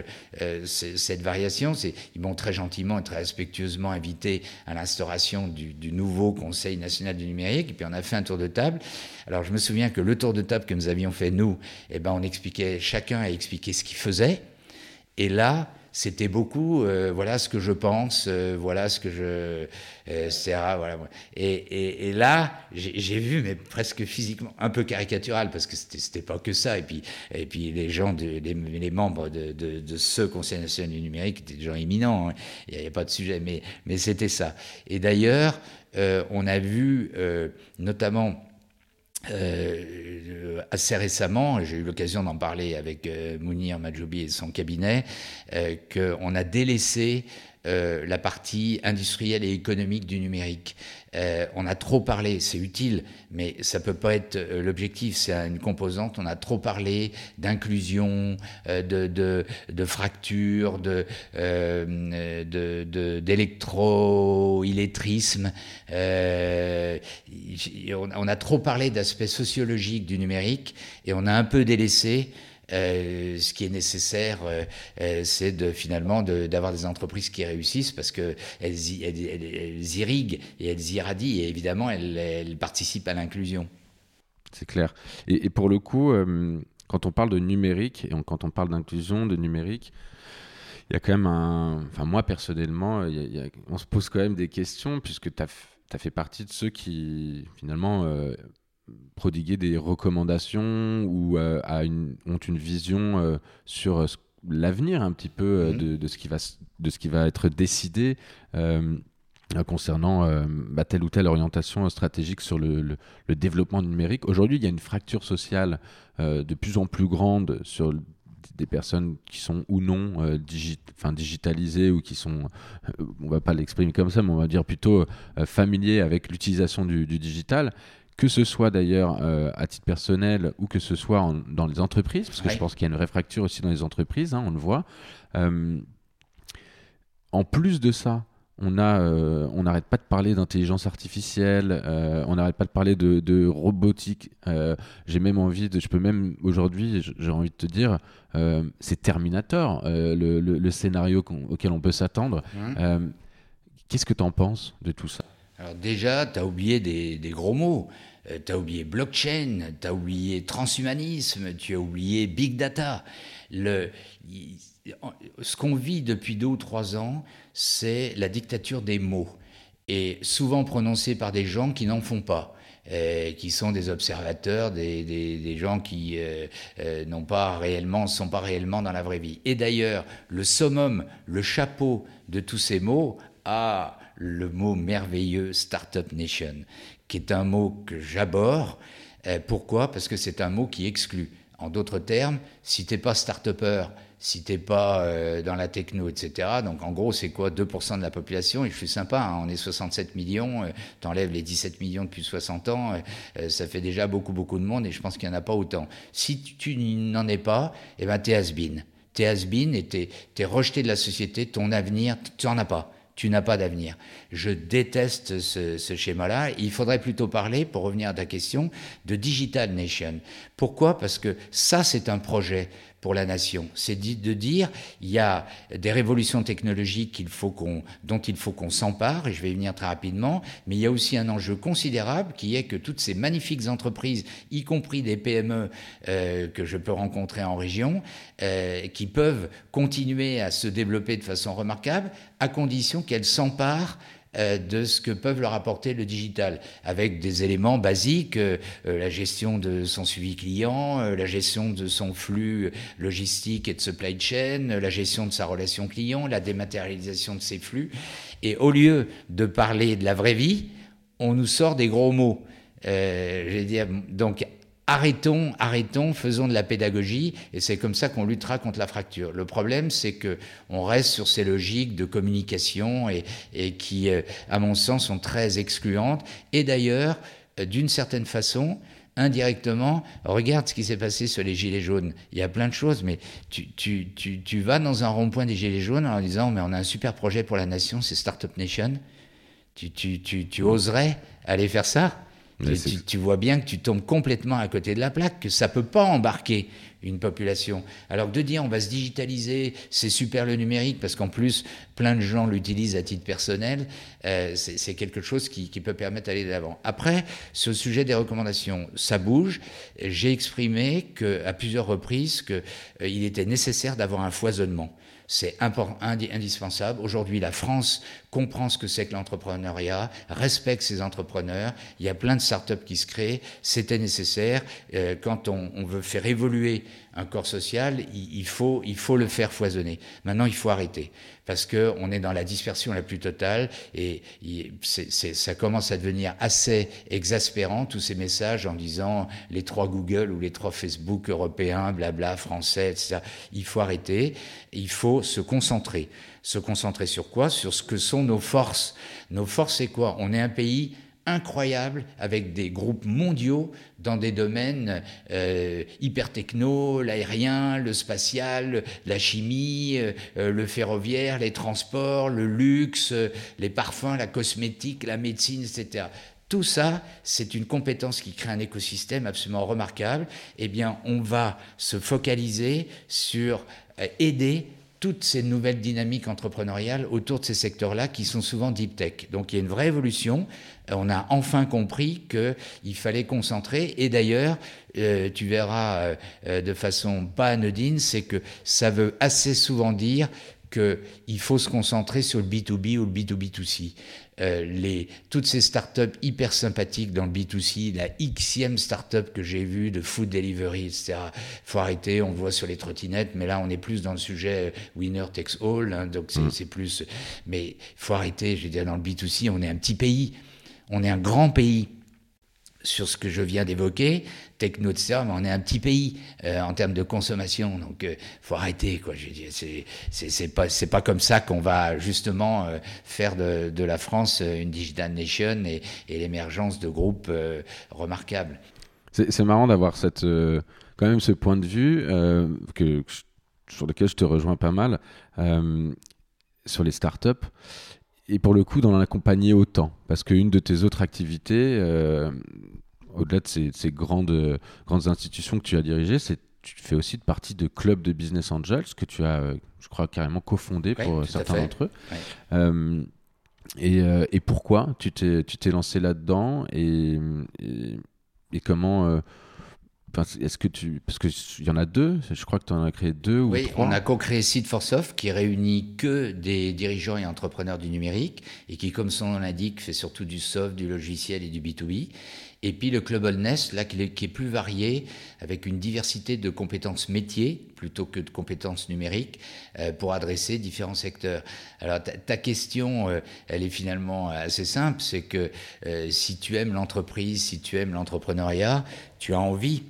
S2: euh, cette variation. Ils m'ont très gentiment et très respectueusement invité à l'instauration du, du, nouveau Conseil national du numérique, et puis on a fait un tour de table. Alors, je me souviens que le tour de table que nous avions fait, nous, eh ben, on expliquait, chacun a expliqué ce qu'il faisait, et là, c'était beaucoup, euh, voilà ce que je pense, euh, voilà ce que je. Euh, voilà. Et, et, là, j'ai vu, mais presque physiquement, un peu caricatural, parce que c'était pas que ça. Et puis, et puis les gens, les, membres de, ce Conseil national du numérique étaient des gens éminents. Hein. Il n'y avait pas de sujet, mais, mais c'était ça. Et d'ailleurs, on a vu, notamment euh, assez récemment, j'ai eu l'occasion d'en parler avec euh, Mounir Majoubi et son cabinet, euh, qu'on a délaissé euh, la partie industrielle et économique du numérique. Euh, on a trop parlé, c'est utile, mais ça peut pas être euh, l'objectif, c'est une composante. On a trop parlé d'inclusion, de, de, de fracture, de, d'électro-illettrisme. on a trop parlé d'aspects sociologiques du numérique et on a un peu délaissé euh, ce qui est nécessaire, euh, euh, c'est finalement d'avoir des entreprises qui réussissent parce qu'elles elles, irriguent et elles irradient et évidemment elles, participent à l'inclusion.
S1: C'est clair. Et, pour le coup, quand on parle de numérique et quand on parle d'inclusion, de numérique, il y a quand même un. Enfin, moi personnellement, on se pose quand même des questions puisque tu as, fait partie de ceux qui finalement prodiguer des recommandations ou euh, une, ont une vision euh, sur euh, l'avenir un petit peu mhm. de, ce qui va, de ce qui va être décidé concernant bah, telle ou telle orientation stratégique sur le, développement numérique. Aujourd'hui, il y a une fracture sociale de plus en plus grande sur des personnes qui sont ou non digitalisées ou qui sont, on va pas l'exprimer comme ça, mais on va dire plutôt familiers avec l'utilisation du, du, digital que ce soit d'ailleurs euh, à titre personnel ou que ce soit dans les entreprises, parce que je pense qu'il y a une vraie fracture aussi dans les entreprises, hein, on le voit. Euh, en plus de ça, on euh, on n'arrête pas de parler d'intelligence artificielle, on n'arrête pas de parler de, robotique. j'ai même envie de, je peux même aujourd'hui, j'ai envie de te dire, c'est Terminator, le, scénario auquel on peut s'attendre. Mmh. Qu'est-ce que tu en penses de tout ça?
S2: Alors déjà, tu as oublié des, gros mots. Euh, tu as oublié blockchain, tu as oublié transhumanisme, tu as oublié big data. Ce qu'on vit depuis deux ou trois ans, c'est la dictature des mots, et souvent prononcée par des gens qui n'en font pas. Euh, qui sont des observateurs, des gens qui euh, euh, n'ont pas réellement, sont pas réellement dans la vraie vie. Et d'ailleurs, le summum, le chapeau de tous ces mots a le mot merveilleux Startup Nation, qui est un mot que j'aborde. Euh, pourquoi? Parce que c'est un mot qui exclut. En d'autres termes, si t'es pas start-upper, si t'es pas euh, dans la techno, etc. Donc en gros, c'est quoi? 2% de la population Et je suis sympa, hein, on est 67 millions, euh, t'enlèves les 17 millions depuis 60 ans, ça fait déjà beaucoup, beaucoup de monde et je pense qu'il n'y en a pas autant. Si tu, n'en es pas, eh ben t'es has-been. T'es has-been et t'es, es rejeté de la société, ton avenir, tu n'en as pas tu n'as pas d'avenir. Je déteste ce, schéma-là. Il faudrait plutôt parler, pour revenir à ta question, de Digital Nation. Pourquoi? Parce que ça, c'est un projet pour la nation. C'est de dire, il y a des révolutions technologiques dont il faut qu'on s'empare, et je vais y venir très rapidement, mais il y a aussi un enjeu considérable qui est que toutes ces magnifiques entreprises, y compris des PME euh, que je peux rencontrer en région, euh, qui peuvent continuer à se développer de façon remarquable, à condition qu'elles s'emparent de ce que peuvent leur apporter le digital, avec des éléments basiques, euh, euh, la gestion de son suivi client, la gestion de son flux logistique et de supply chain, la gestion de sa relation client, la dématérialisation de ses flux. Et au lieu de parler de la vraie vie, on nous sort des gros mots. Euh, dire, donc arrêtons, arrêtons, faisons de la pédagogie, et c'est comme ça qu'on luttera contre la fracture. Le problème, c'est que on reste sur ces logiques de communication et, qui, euh, à mon sens, sont très excluantes. Et d'ailleurs, euh, d'une certaine façon, indirectement, regarde ce qui s'est passé sur les Gilets jaunes. Il y a plein de choses, mais tu, vas dans un rond-point des Gilets jaunes en disant, mais on a un super projet pour la nation, c'est Startup Nation. Tu oserais aller faire ça? Tu, tu, vois bien que tu tombes complètement à côté de la plaque, que ça peut pas embarquer une population. Alors de dire on va se digitaliser, c'est super le numérique, parce qu'en plus plein de gens l'utilisent à titre personnel, euh, c'est quelque chose qui, qui peut permettre d'aller de l'avant. Après, sur le sujet des recommandations, ça bouge. J'ai exprimé que, à plusieurs reprises qu'il euh, était nécessaire d'avoir un foisonnement. C'est indispensable. Aujourd'hui, la France comprend ce que c'est que l'entrepreneuriat, respecte ses entrepreneurs. Il y a plein de startups qui se créent. C'était nécessaire. Euh, quand on, on, veut faire évoluer un corps social, il, faut, il faut le faire foisonner. Maintenant, il faut arrêter parce qu'on est dans la dispersion la plus totale et ça commence à devenir assez exaspérant, tous ces messages en disant les trois Google ou les trois Facebook européens, blabla, français, etc. Il faut arrêter, il faut se concentrer. Se concentrer sur quoi? Sur ce que sont nos forces. Nos forces, c'est quoi? On est un pays incroyable avec des groupes mondiaux dans des domaines euh, hyper techno, l'aérien, le spatial, la chimie, euh, euh, le ferroviaire, les transports, le luxe, les parfums, la cosmétique, la médecine, etc. Tout ça, c'est une compétence qui crée un écosystème absolument remarquable. Eh bien, on va se focaliser sur aider toutes ces nouvelles dynamiques entrepreneuriales autour de ces secteurs-là qui sont souvent deep tech. Donc il y a une vraie évolution. On a enfin compris qu'il fallait concentrer. Et d'ailleurs, euh, tu verras euh, euh, de façon pas anodine, c'est que ça veut assez souvent dire qu'il faut se concentrer sur le B2B ou le B2B2C. Euh, les, toutes ces startups hyper sympathiques dans le B2C, la xème startup que j'ai vue de food delivery, etc. faut arrêter, on le voit sur les trottinettes, mais là on est plus dans le sujet winner takes all, hein, donc c'est mm. plus. Mais faut arrêter, je veux dire, dans le B2C, on est un petit pays, on est un grand pays sur ce que je viens d'évoquer, techno, etc., mais on est un petit pays euh, en termes de consommation, donc euh, faut arrêter. Quoi. C'est pas, comme ça qu'on va justement euh, faire de, de, la France une digital nation et, l'émergence de groupes remarquables.
S1: C'est marrant d'avoir cette, quand même ce point de vue que, sur lequel je te rejoins pas mal sur les startups et pour le coup, d'en accompagner autant. Parce qu'une de tes autres activités, euh, au-delà de ces, grandes, grandes institutions que tu as dirigées, c'est tu fais aussi partie de clubs de business angels que tu as, euh, je crois, carrément cofondé pour certains d'entre eux. Euh, et, et, pourquoi tu t'es lancé là-dedans et, et, et, comment est-ce que tu. Parce qu'il y en a deux, je crois que tu en as créé deux ou
S2: oui,
S1: trois.
S2: on a co-créé Seed for Soft qui réunit que des dirigeants et entrepreneurs du numérique et qui, comme son nom l'indique, fait surtout du soft, du logiciel et du B2B. Et puis le Global Nest, là, qui est plus varié, avec une diversité de compétences métiers plutôt que de compétences numériques euh, pour adresser différents secteurs. Alors ta, question, euh, elle est finalement assez simple, c'est que euh, si tu aimes l'entreprise, si tu aimes l'entrepreneuriat, tu as envie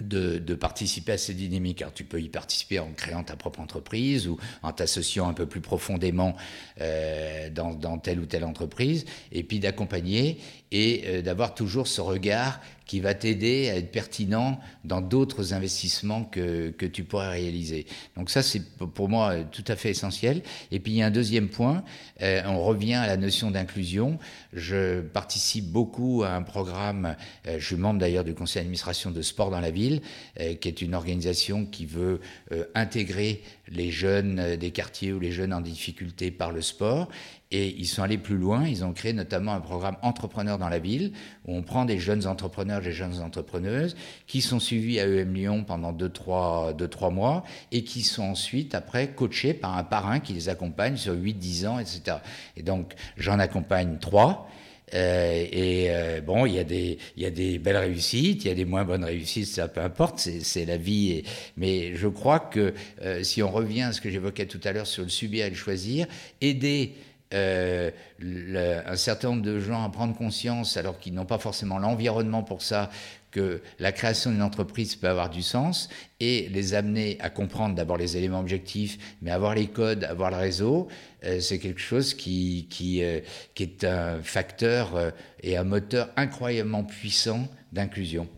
S2: de, participer à ces dynamiques. car tu peux y participer en créant ta propre entreprise ou en t'associant un peu plus profondément euh, dans, telle ou telle entreprise, et puis d'accompagner et euh, d'avoir toujours ce regard qui va t'aider à être pertinent dans d'autres investissements que, que tu pourrais réaliser. Donc ça, c'est pour moi tout à fait essentiel. Et puis il y a un deuxième point, euh, on revient à la notion d'inclusion. Je participe beaucoup à un programme, euh, je suis membre d'ailleurs du conseil d'administration de Sport dans la ville, euh, qui est une organisation qui veut intégrer les jeunes des quartiers ou les jeunes en difficulté par le sport. Et ils sont allés plus loin, ils ont créé notamment un programme Entrepreneurs dans la ville, où on prend des jeunes entrepreneurs, des jeunes entrepreneuses, qui sont suivis à EM Lyon pendant 2-3 deux, trois mois, et qui sont ensuite, après, coachés par un parrain qui les accompagne sur 8-10 ans, etc. Et donc, j'en accompagne trois. Euh, et euh, bon, il y, a des, y a des belles réussites, il y a des moins bonnes réussites, ça peu importe, c'est la vie. Mais je crois que euh, si on revient à ce que j'évoquais tout à l'heure sur le subir et le choisir, aider un certain nombre de gens à prendre conscience, alors qu'ils n'ont pas forcément l'environnement pour ça, que la création d'une entreprise peut avoir du sens et les amener à comprendre d'abord les éléments objectifs, mais avoir les codes, avoir le réseau, euh, c'est quelque chose qui, qui, euh, qui, est un facteur et un moteur incroyablement puissant d'inclusion.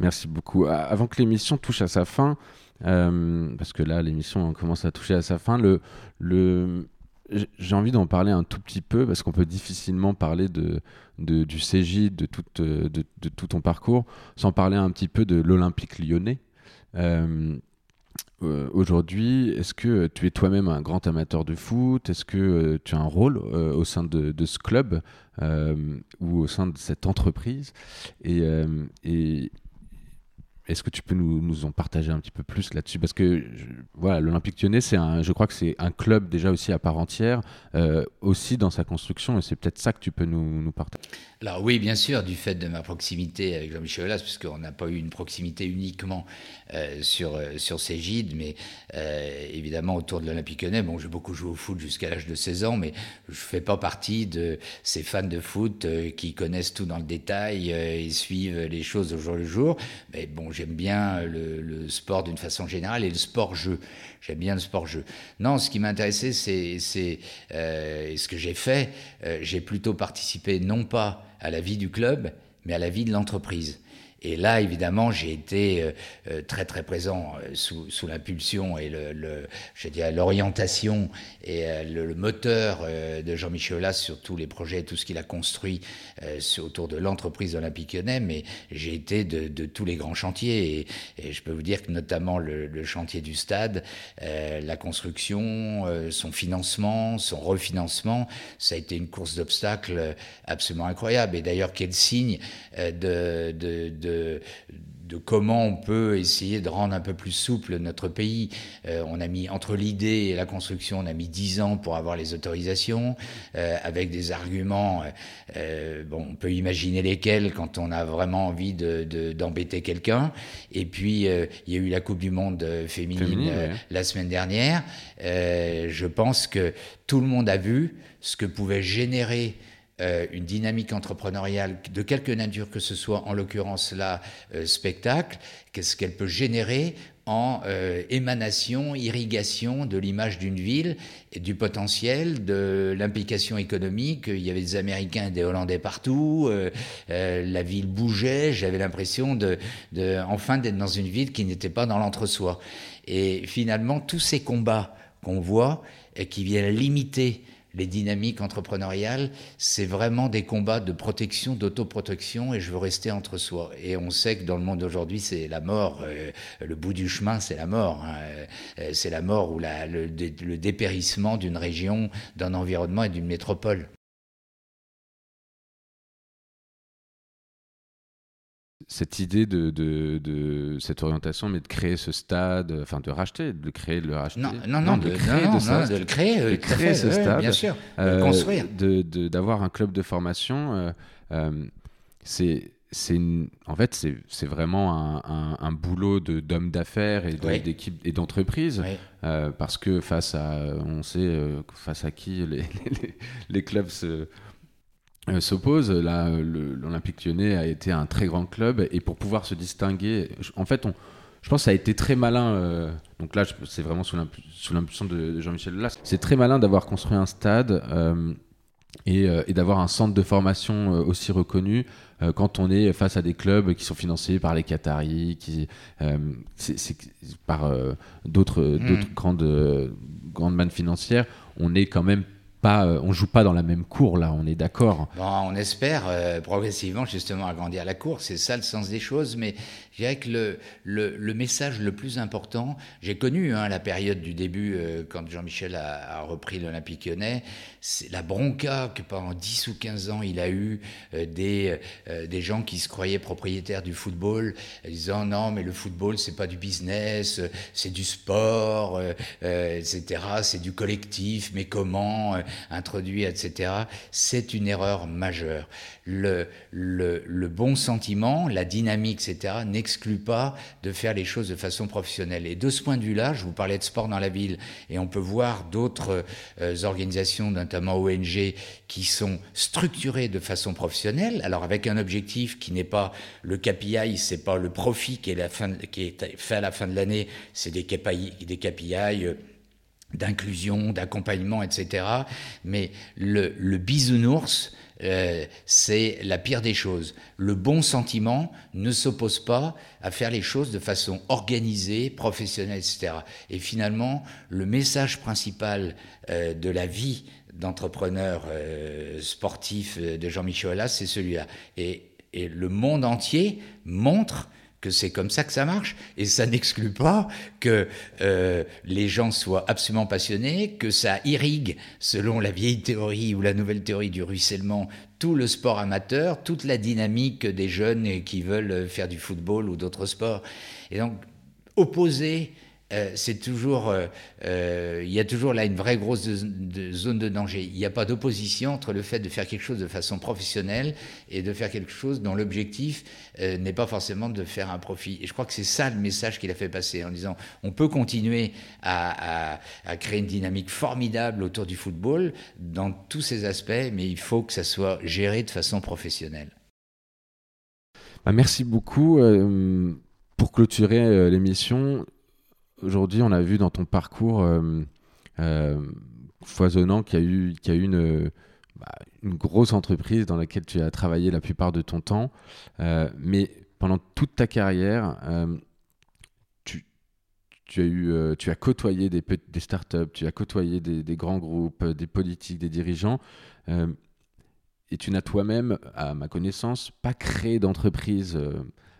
S1: Merci beaucoup. Avant que l'émission touche à sa fin, parce que là l'émission commence à toucher à sa fin, le, le, j'ai envie d'en parler un tout petit peu parce qu'on peut difficilement parler de, du CJ, de tout, de, de, tout ton parcours, sans parler un petit peu de l'Olympique lyonnais. Euh, euh, aujourd'hui, est-ce que tu es toi-même un grand amateur de foot? Est-ce que euh, tu as un rôle au sein de, ce club ou au sein de cette entreprise? Est-ce que tu peux nous, nous, en partager un petit peu plus là-dessus? Parce que voilà, l'Olympique Lyonnais, c'est un, je crois que c'est un club déjà aussi à part entière, euh, aussi dans sa construction, et c'est peut-être ça que tu peux nous, nous, partager.
S2: Alors oui, bien sûr, du fait de ma proximité avec Jean-Michel Aulas, puisqu'on n'a pas eu une proximité uniquement euh, sur, euh, sur ces gîtes, mais évidemment autour de l'Olympique Lyonnais. Bon, j'ai beaucoup joué au foot jusqu'à l'âge de 16 ans, mais je ne fais pas partie de ces fans de foot qui connaissent tout dans le détail et suivent les choses au jour le jour. Mais bon, j'aime bien le, sport d'une façon générale et le sport-jeu. J'aime bien le sport-jeu. Non, ce qui m'intéressait, c'est euh, ce que j'ai fait. Euh, j'ai plutôt participé non pas à la vie du club, mais à la vie de l'entreprise. Et là, évidemment, j'ai été euh, euh, très très présent euh, sous, sous l'impulsion et le, le l'orientation et le, moteur de Jean-Michel Aulas sur tous les projets, tout ce qu'il a construit autour de l'entreprise olympique lyonnais. Mais j'ai été de, tous les grands chantiers et, je peux vous dire que notamment le, chantier du stade, la construction, son financement, son refinancement, ça a été une course d'obstacles absolument incroyable. Et d'ailleurs, quel signe de, de de, comment on peut essayer de rendre un peu plus souple notre pays. Euh, on a mis, entre l'idée et la construction, on a mis dix ans pour avoir les autorisations, euh, avec des arguments, euh, bon, on peut imaginer lesquels quand on a vraiment envie d'embêter de, quelqu'un. Et puis, il y a eu la Coupe du Monde féminine, la semaine dernière. je pense que tout le monde a vu ce que pouvait générer euh, une dynamique entrepreneuriale de quelque nature que ce soit, en l'occurrence là, euh, spectacle, qu'est-ce qu'elle peut générer en euh, émanation, irrigation de l'image d'une ville et du potentiel, de l'implication économique. Il y avait des Américains et des Hollandais partout, la ville bougeait, j'avais l'impression de, enfin d'être dans une ville qui n'était pas dans l'entre-soi. Et finalement, tous ces combats qu'on voit et qui viennent limiter les dynamiques entrepreneuriales, c'est vraiment des combats de protection, d'autoprotection, et je veux rester entre soi. Et on sait que dans le monde d'aujourd'hui, c'est la mort. Euh, le bout du chemin, c'est la mort. Hein. Euh, c'est la mort ou la, le, le dépérissement d'une région, d'un environnement et d'une métropole.
S1: Cette idée de, de, cette orientation, mais de créer ce stade, enfin de racheter, de créer, de le racheter.
S2: Non, non, non, de, créer, de, le créer, de créer ce stade, bien sûr, de euh, construire,
S1: d'avoir un club de formation. Euh, euh, c'est en fait c'est vraiment un, un, boulot d'hommes d'affaires et d'équipe et d'entreprise parce que face à on sait face à qui les, les, les clubs se euh, s'oppose. Là, l'Olympique lyonnais a été un très grand club et pour pouvoir se distinguer, en fait, on, je pense que ça a été très malin. Euh, donc là, c'est vraiment sous l'impulsion de Jean-Michel Là, c'est très malin d'avoir construit un stade. Euh, et, d'avoir un centre de formation aussi reconnu quand on est face à des clubs qui sont financés par les Qataris, qui, par d'autres, hmm. d'autres grandes, grandes mannes financières, on est quand même pas, on joue pas dans la même cour là, on est d'accord.
S2: On espère progressivement justement agrandir la cour, c'est ça le sens des choses, mais je dirais que le, le, message le plus important, j'ai connu hein, la période du début, euh, quand Jean-Michel a, repris l'Olympique lyonnais, c'est la bronca que pendant 10 ou 15 ans il a eu euh, des, euh, des gens qui se croyaient propriétaires du football, disant non mais le football c'est pas du business, c'est du sport, etc., c'est du collectif, mais comment introduire, etc. C'est une erreur majeure. Le, le, le bon sentiment, la dynamique, etc., n'exclut pas de faire les choses de façon professionnelle. Et de ce point de vue-là, je vous parlais de sport dans la ville, et on peut voir d'autres euh, organisations, notamment ONG, qui sont structurées de façon professionnelle, alors avec un objectif qui n'est pas le KPI, c'est pas le profit qui est, fait à la fin de l'année, c'est des KPI, des KPI euh, d'inclusion, d'accompagnement, etc. Mais le, le bisounours, euh, c'est la pire des choses. Le bon sentiment ne s'oppose pas à faire les choses de façon organisée, professionnelle, etc. Et finalement, le message principal euh, de la vie d'entrepreneur euh, sportif de Jean-Michel c'est celui-là. Et le monde entier montre que c'est comme ça que ça marche. Et ça n'exclut pas que euh, les gens soient absolument passionnés, que ça irrigue, selon la vieille théorie ou la nouvelle théorie du ruissellement, tout le sport amateur, toute la dynamique des jeunes qui veulent faire du football ou d'autres sports. Et donc, opposer euh, c'est toujours, euh, euh, il y a toujours là une vraie grosse zone de danger. Il n'y a pas d'opposition entre le fait de faire quelque chose de façon professionnelle et de faire quelque chose dont l'objectif n'est pas forcément de faire un profit. Et je crois que c'est ça le message qu'il a fait passer en disant on peut continuer à, créer une dynamique formidable autour du football dans tous ses aspects, mais il faut que ça soit géré de façon professionnelle.
S1: Bah, merci beaucoup. pour clôturer l'émission, aujourd'hui, on a vu dans ton parcours euh, euh, foisonnant qu'il y a eu, qu'il y a une, bah, une, grosse entreprise dans laquelle tu as travaillé la plupart de ton temps. Euh, mais pendant toute ta carrière, tu, as eu, tu as côtoyé des, startups, tu as côtoyé des, des, grands groupes, des politiques, des dirigeants. et tu n'as toi-même, à ma connaissance, pas créé d'entreprise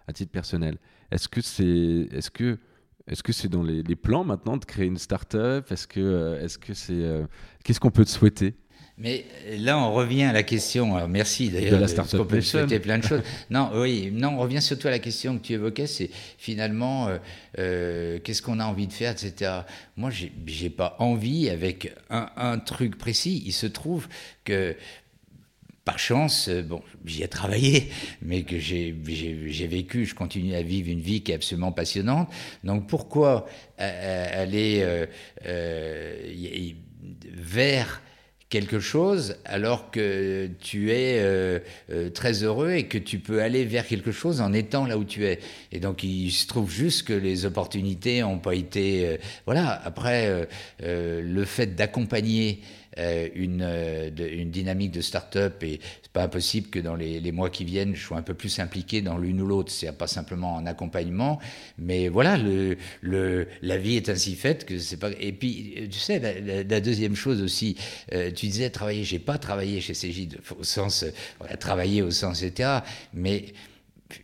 S1: à titre personnel. Est-ce que c'est, est-ce que est-ce que c'est dans les, plans maintenant de créer une start-up? Est-ce que euh, est-ce que c'est euh, qu'est-ce qu'on peut te souhaiter?
S2: Mais là, on revient à la question. Alors merci d'ailleurs. De la
S1: start-up
S2: On peut souhaiter plein de choses. non, oui, non, on revient surtout à la question que tu évoquais. C'est finalement euh, qu'est-ce qu'on a envie de faire, etc. Moi, j'ai pas envie avec un, un, truc précis. Il se trouve que par chance, euh, bon, j'y ai travaillé, mais que j'ai vécu, je continue à vivre une vie qui est absolument passionnante. Donc pourquoi aller euh, euh, vers quelque chose alors que tu es très heureux et que tu peux aller vers quelque chose en étant là où tu es? Et donc il se trouve juste que les opportunités n'ont pas été... voilà, après, le fait d'accompagner une, euh, une, dynamique de start-up et c'est pas impossible que dans les, mois qui viennent, je sois un peu plus impliqué dans l'une ou l'autre. C'est pas simplement en accompagnement, mais voilà, le, le, la vie est ainsi faite que c'est pas. Et puis, tu sais, la, deuxième chose aussi, euh, tu disais travailler. J'ai pas travaillé chez Cégide au sens travailler au sens etc. Mais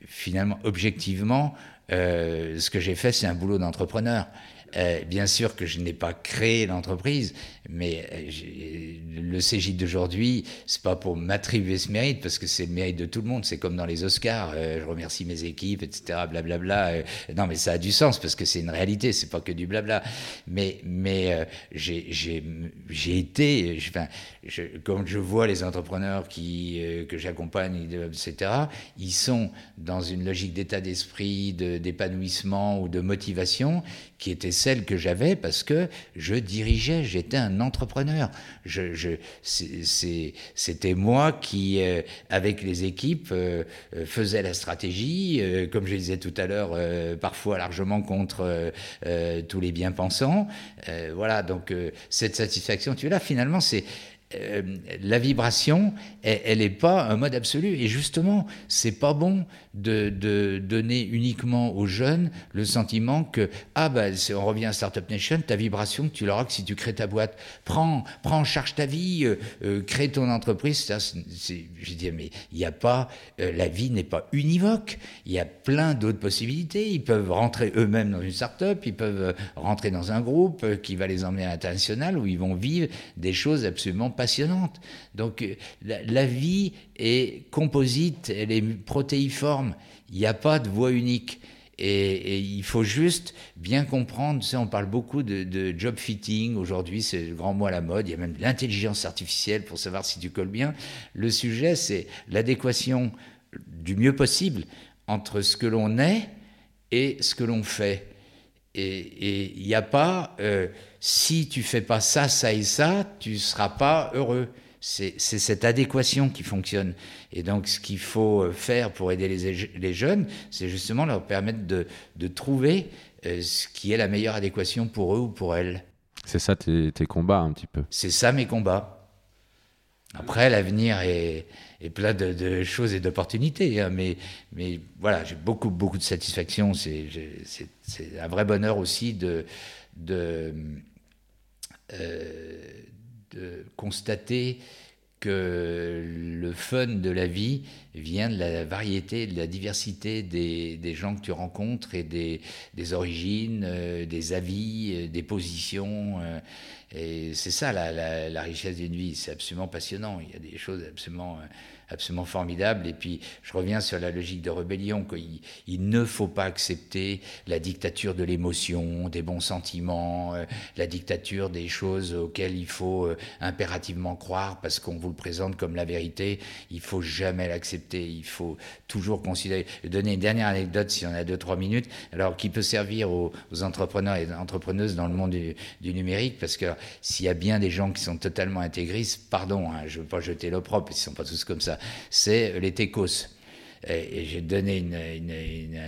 S2: finalement, objectivement, ce que j'ai fait, c'est un boulot d'entrepreneur. Euh, bien sûr que je n'ai pas créé l'entreprise, mais euh, le CJ d'aujourd'hui, c'est pas pour m'attribuer ce mérite, parce que c'est le mérite de tout le monde. C'est comme dans les Oscars. Euh, je remercie mes équipes, etc. Blablabla. non, mais ça a du sens parce que c'est une réalité. C'est pas que du blabla. Mais mais j'ai été, enfin, je, quand je vois les entrepreneurs qui que j'accompagne, etc. Ils sont dans une logique d'état d'esprit, d'épanouissement ou de motivation qui était celle que j'avais parce que je dirigeais, j'étais un entrepreneur. C'était moi qui, euh, avec les équipes, euh, euh, faisais la stratégie, comme je disais tout à l'heure, parfois largement contre tous les bien-pensants. voilà, donc cette satisfaction, tu là, finalement, c'est euh, la vibration, elle n'est pas un mode absolu. Et justement, c'est pas bon de, donner uniquement aux jeunes le sentiment que, ah ben, on revient à Startup Nation, ta vibration, tu l'auras que si tu crées ta boîte. Prends, en charge ta vie, euh, euh, crée ton entreprise. Ça, je dis, mais il n'y a pas, la vie n'est pas univoque. Il y a plein d'autres possibilités. Ils peuvent rentrer eux-mêmes dans une startup, ils peuvent rentrer dans un groupe qui va les emmener à l'international où ils vont vivre des choses absolument passionnante. Donc euh, la, vie est composite, elle est protéiforme. Il n'y a pas de voie unique. Et, il faut juste bien comprendre, on parle beaucoup de, job fitting, aujourd'hui c'est le grand mot à la mode, il y a même l'intelligence artificielle pour savoir si tu colles bien. Le sujet c'est l'adéquation du mieux possible entre ce que l'on est et ce que l'on fait. Et il n'y a pas, euh, si tu fais pas ça, ça et ça, tu seras pas heureux. C'est cette adéquation qui fonctionne. Et donc, ce qu'il faut euh, faire pour aider les, jeunes, c'est justement leur permettre de, de trouver euh, ce qui est la meilleure adéquation pour eux ou pour elles.
S1: C'est ça tes, tes, combats un petit peu.
S2: C'est ça mes combats. Après, l'avenir est, est, plein de, de choses et d'opportunités, hein, mais, mais voilà, j'ai beaucoup, beaucoup de satisfaction. C'est un vrai bonheur aussi de, de euh, de constater que le fun de la vie vient de la variété, de la diversité des, gens que tu rencontres et des, origines, euh, des avis, euh, des positions. et c'est ça la richesse d'une vie. C'est absolument passionnant. Il y a des choses absolument absolument formidable. Et puis, je reviens sur la logique de rébellion, qu'il il ne faut pas accepter la dictature de l'émotion, des bons sentiments, euh, la dictature des choses auxquelles il faut euh, impérativement croire parce qu'on vous le présente comme la vérité. Il faut jamais l'accepter. Il faut toujours considérer. Je donner une dernière anecdote, si on a deux, trois minutes, alors qui peut servir aux, entrepreneurs et entrepreneuses dans le monde du, numérique, parce que s'il y a bien des gens qui sont totalement intégristes, pardon, hein, je ne veux pas jeter l'opprobre, ils ne sont pas tous comme ça, c'est les Tecos. Et, j'ai donné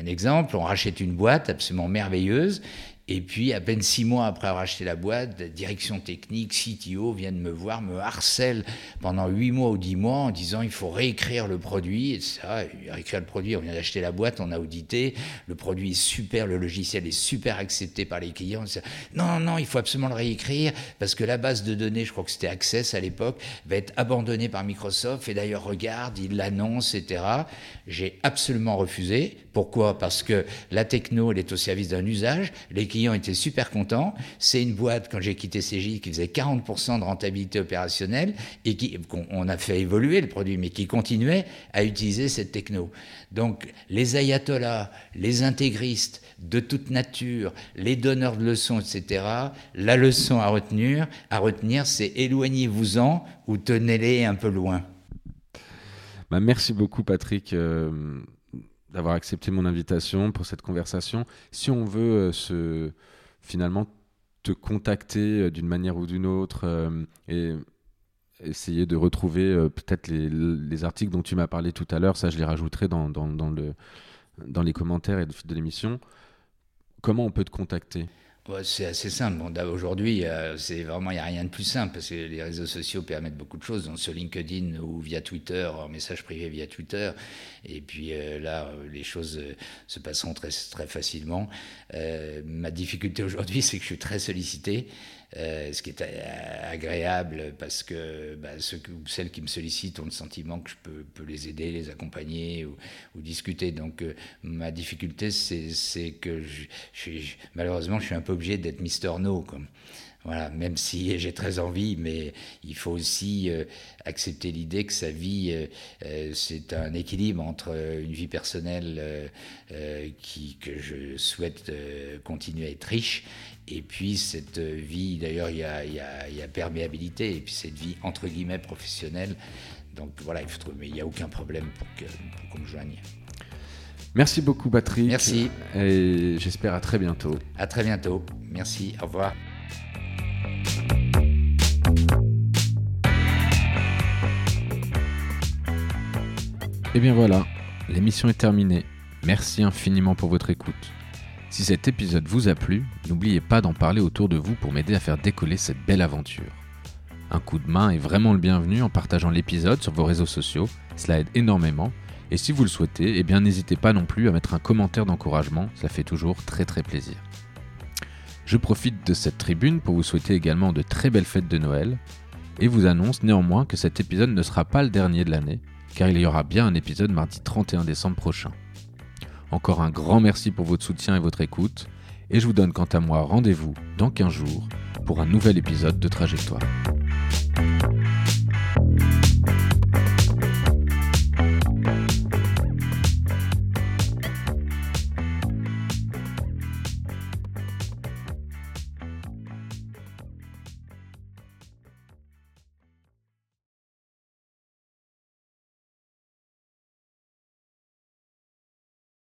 S2: un exemple, on rachète une boîte absolument merveilleuse, et puis, à peine six mois après avoir acheté la boîte, direction technique, CTO viennent me voir, me harcèlent pendant huit mois ou dix mois en disant il faut réécrire le produit. Et ça, réécrire le produit, on vient d'acheter la boîte, on a audité, le produit est super, le logiciel est super accepté par les clients. Non, non, il faut absolument le réécrire parce que la base de données, je crois que c'était Access à l'époque, va être abandonnée par Microsoft. Et d'ailleurs, regarde, il l'annonce, etc. J'ai absolument refusé. Pourquoi? Parce que la techno, elle est au service d'un usage. Les clients étaient super contents. C'est une boîte, quand j'ai quitté CJ, qui faisait 40% de rentabilité opérationnelle et qui, on a fait évoluer le produit, mais qui continuait à utiliser cette techno. Donc, les ayatollahs, les intégristes de toute nature, les donneurs de leçons, etc., la leçon à retenir, à retenir, c'est éloignez-vous-en ou tenez-les un peu loin.
S1: Bah, merci beaucoup, Patrick. Euh, d'avoir accepté mon invitation pour cette conversation. Si on veut euh, se, finalement te contacter euh, d'une manière ou d'une autre euh, et essayer de retrouver peut-être les, articles dont tu m'as parlé tout à l'heure, ça je les rajouterai dans, dans, dans, le, dans les commentaires et de, de l'émission, comment on peut te contacter?
S2: C'est assez simple. Aujourd'hui, c'est vraiment, il n'y a rien de plus simple parce que les réseaux sociaux permettent beaucoup de choses, donc sur LinkedIn ou via Twitter, en message privé via Twitter. Et puis euh, là, les choses euh, se passeront très, très facilement. Euh, ma difficulté aujourd'hui, c'est que je suis très sollicité. Euh, ce qui est agréable parce que bah, ceux ou celles qui me sollicitent ont le sentiment que je peux, les aider, les accompagner ou, discuter. Donc euh, ma difficulté, c'est que malheureusement, je suis un peu obligé d'être Mister No. Comme. Voilà, même si j'ai très envie, mais il faut aussi euh, accepter l'idée que sa vie, c'est un équilibre entre une vie personnelle qui, que je souhaite continuer à être riche et puis cette vie, d'ailleurs, il y a, y, a, y a, perméabilité, et puis cette vie entre guillemets professionnelle. Donc voilà, il faut trouver, mais il n'y a aucun problème pour qu'on me joigne.
S1: Merci beaucoup, Patrick.
S2: Merci.
S1: Et j'espère à très bientôt.
S2: À très bientôt. Merci. Au revoir.
S3: Et eh bien voilà, l'émission est terminée. Merci infiniment pour votre écoute. Si cet épisode vous a plu, n'oubliez pas d'en parler autour de vous pour m'aider à faire décoller cette belle aventure.
S1: Un coup de main est vraiment le bienvenu en partageant l'épisode sur vos réseaux sociaux, cela aide énormément. Et si vous le souhaitez, eh n'hésitez pas non plus à mettre un commentaire d'encouragement, ça fait toujours très très plaisir. Je profite de cette tribune pour vous souhaiter également de très belles fêtes de Noël, et vous annonce néanmoins que cet épisode ne sera pas le dernier de l'année, car il y aura bien un épisode mardi 31 décembre prochain. Encore un grand merci pour votre soutien et votre écoute, et je vous donne quant à moi rendez-vous dans 15 jours pour un nouvel épisode de Trajectoire.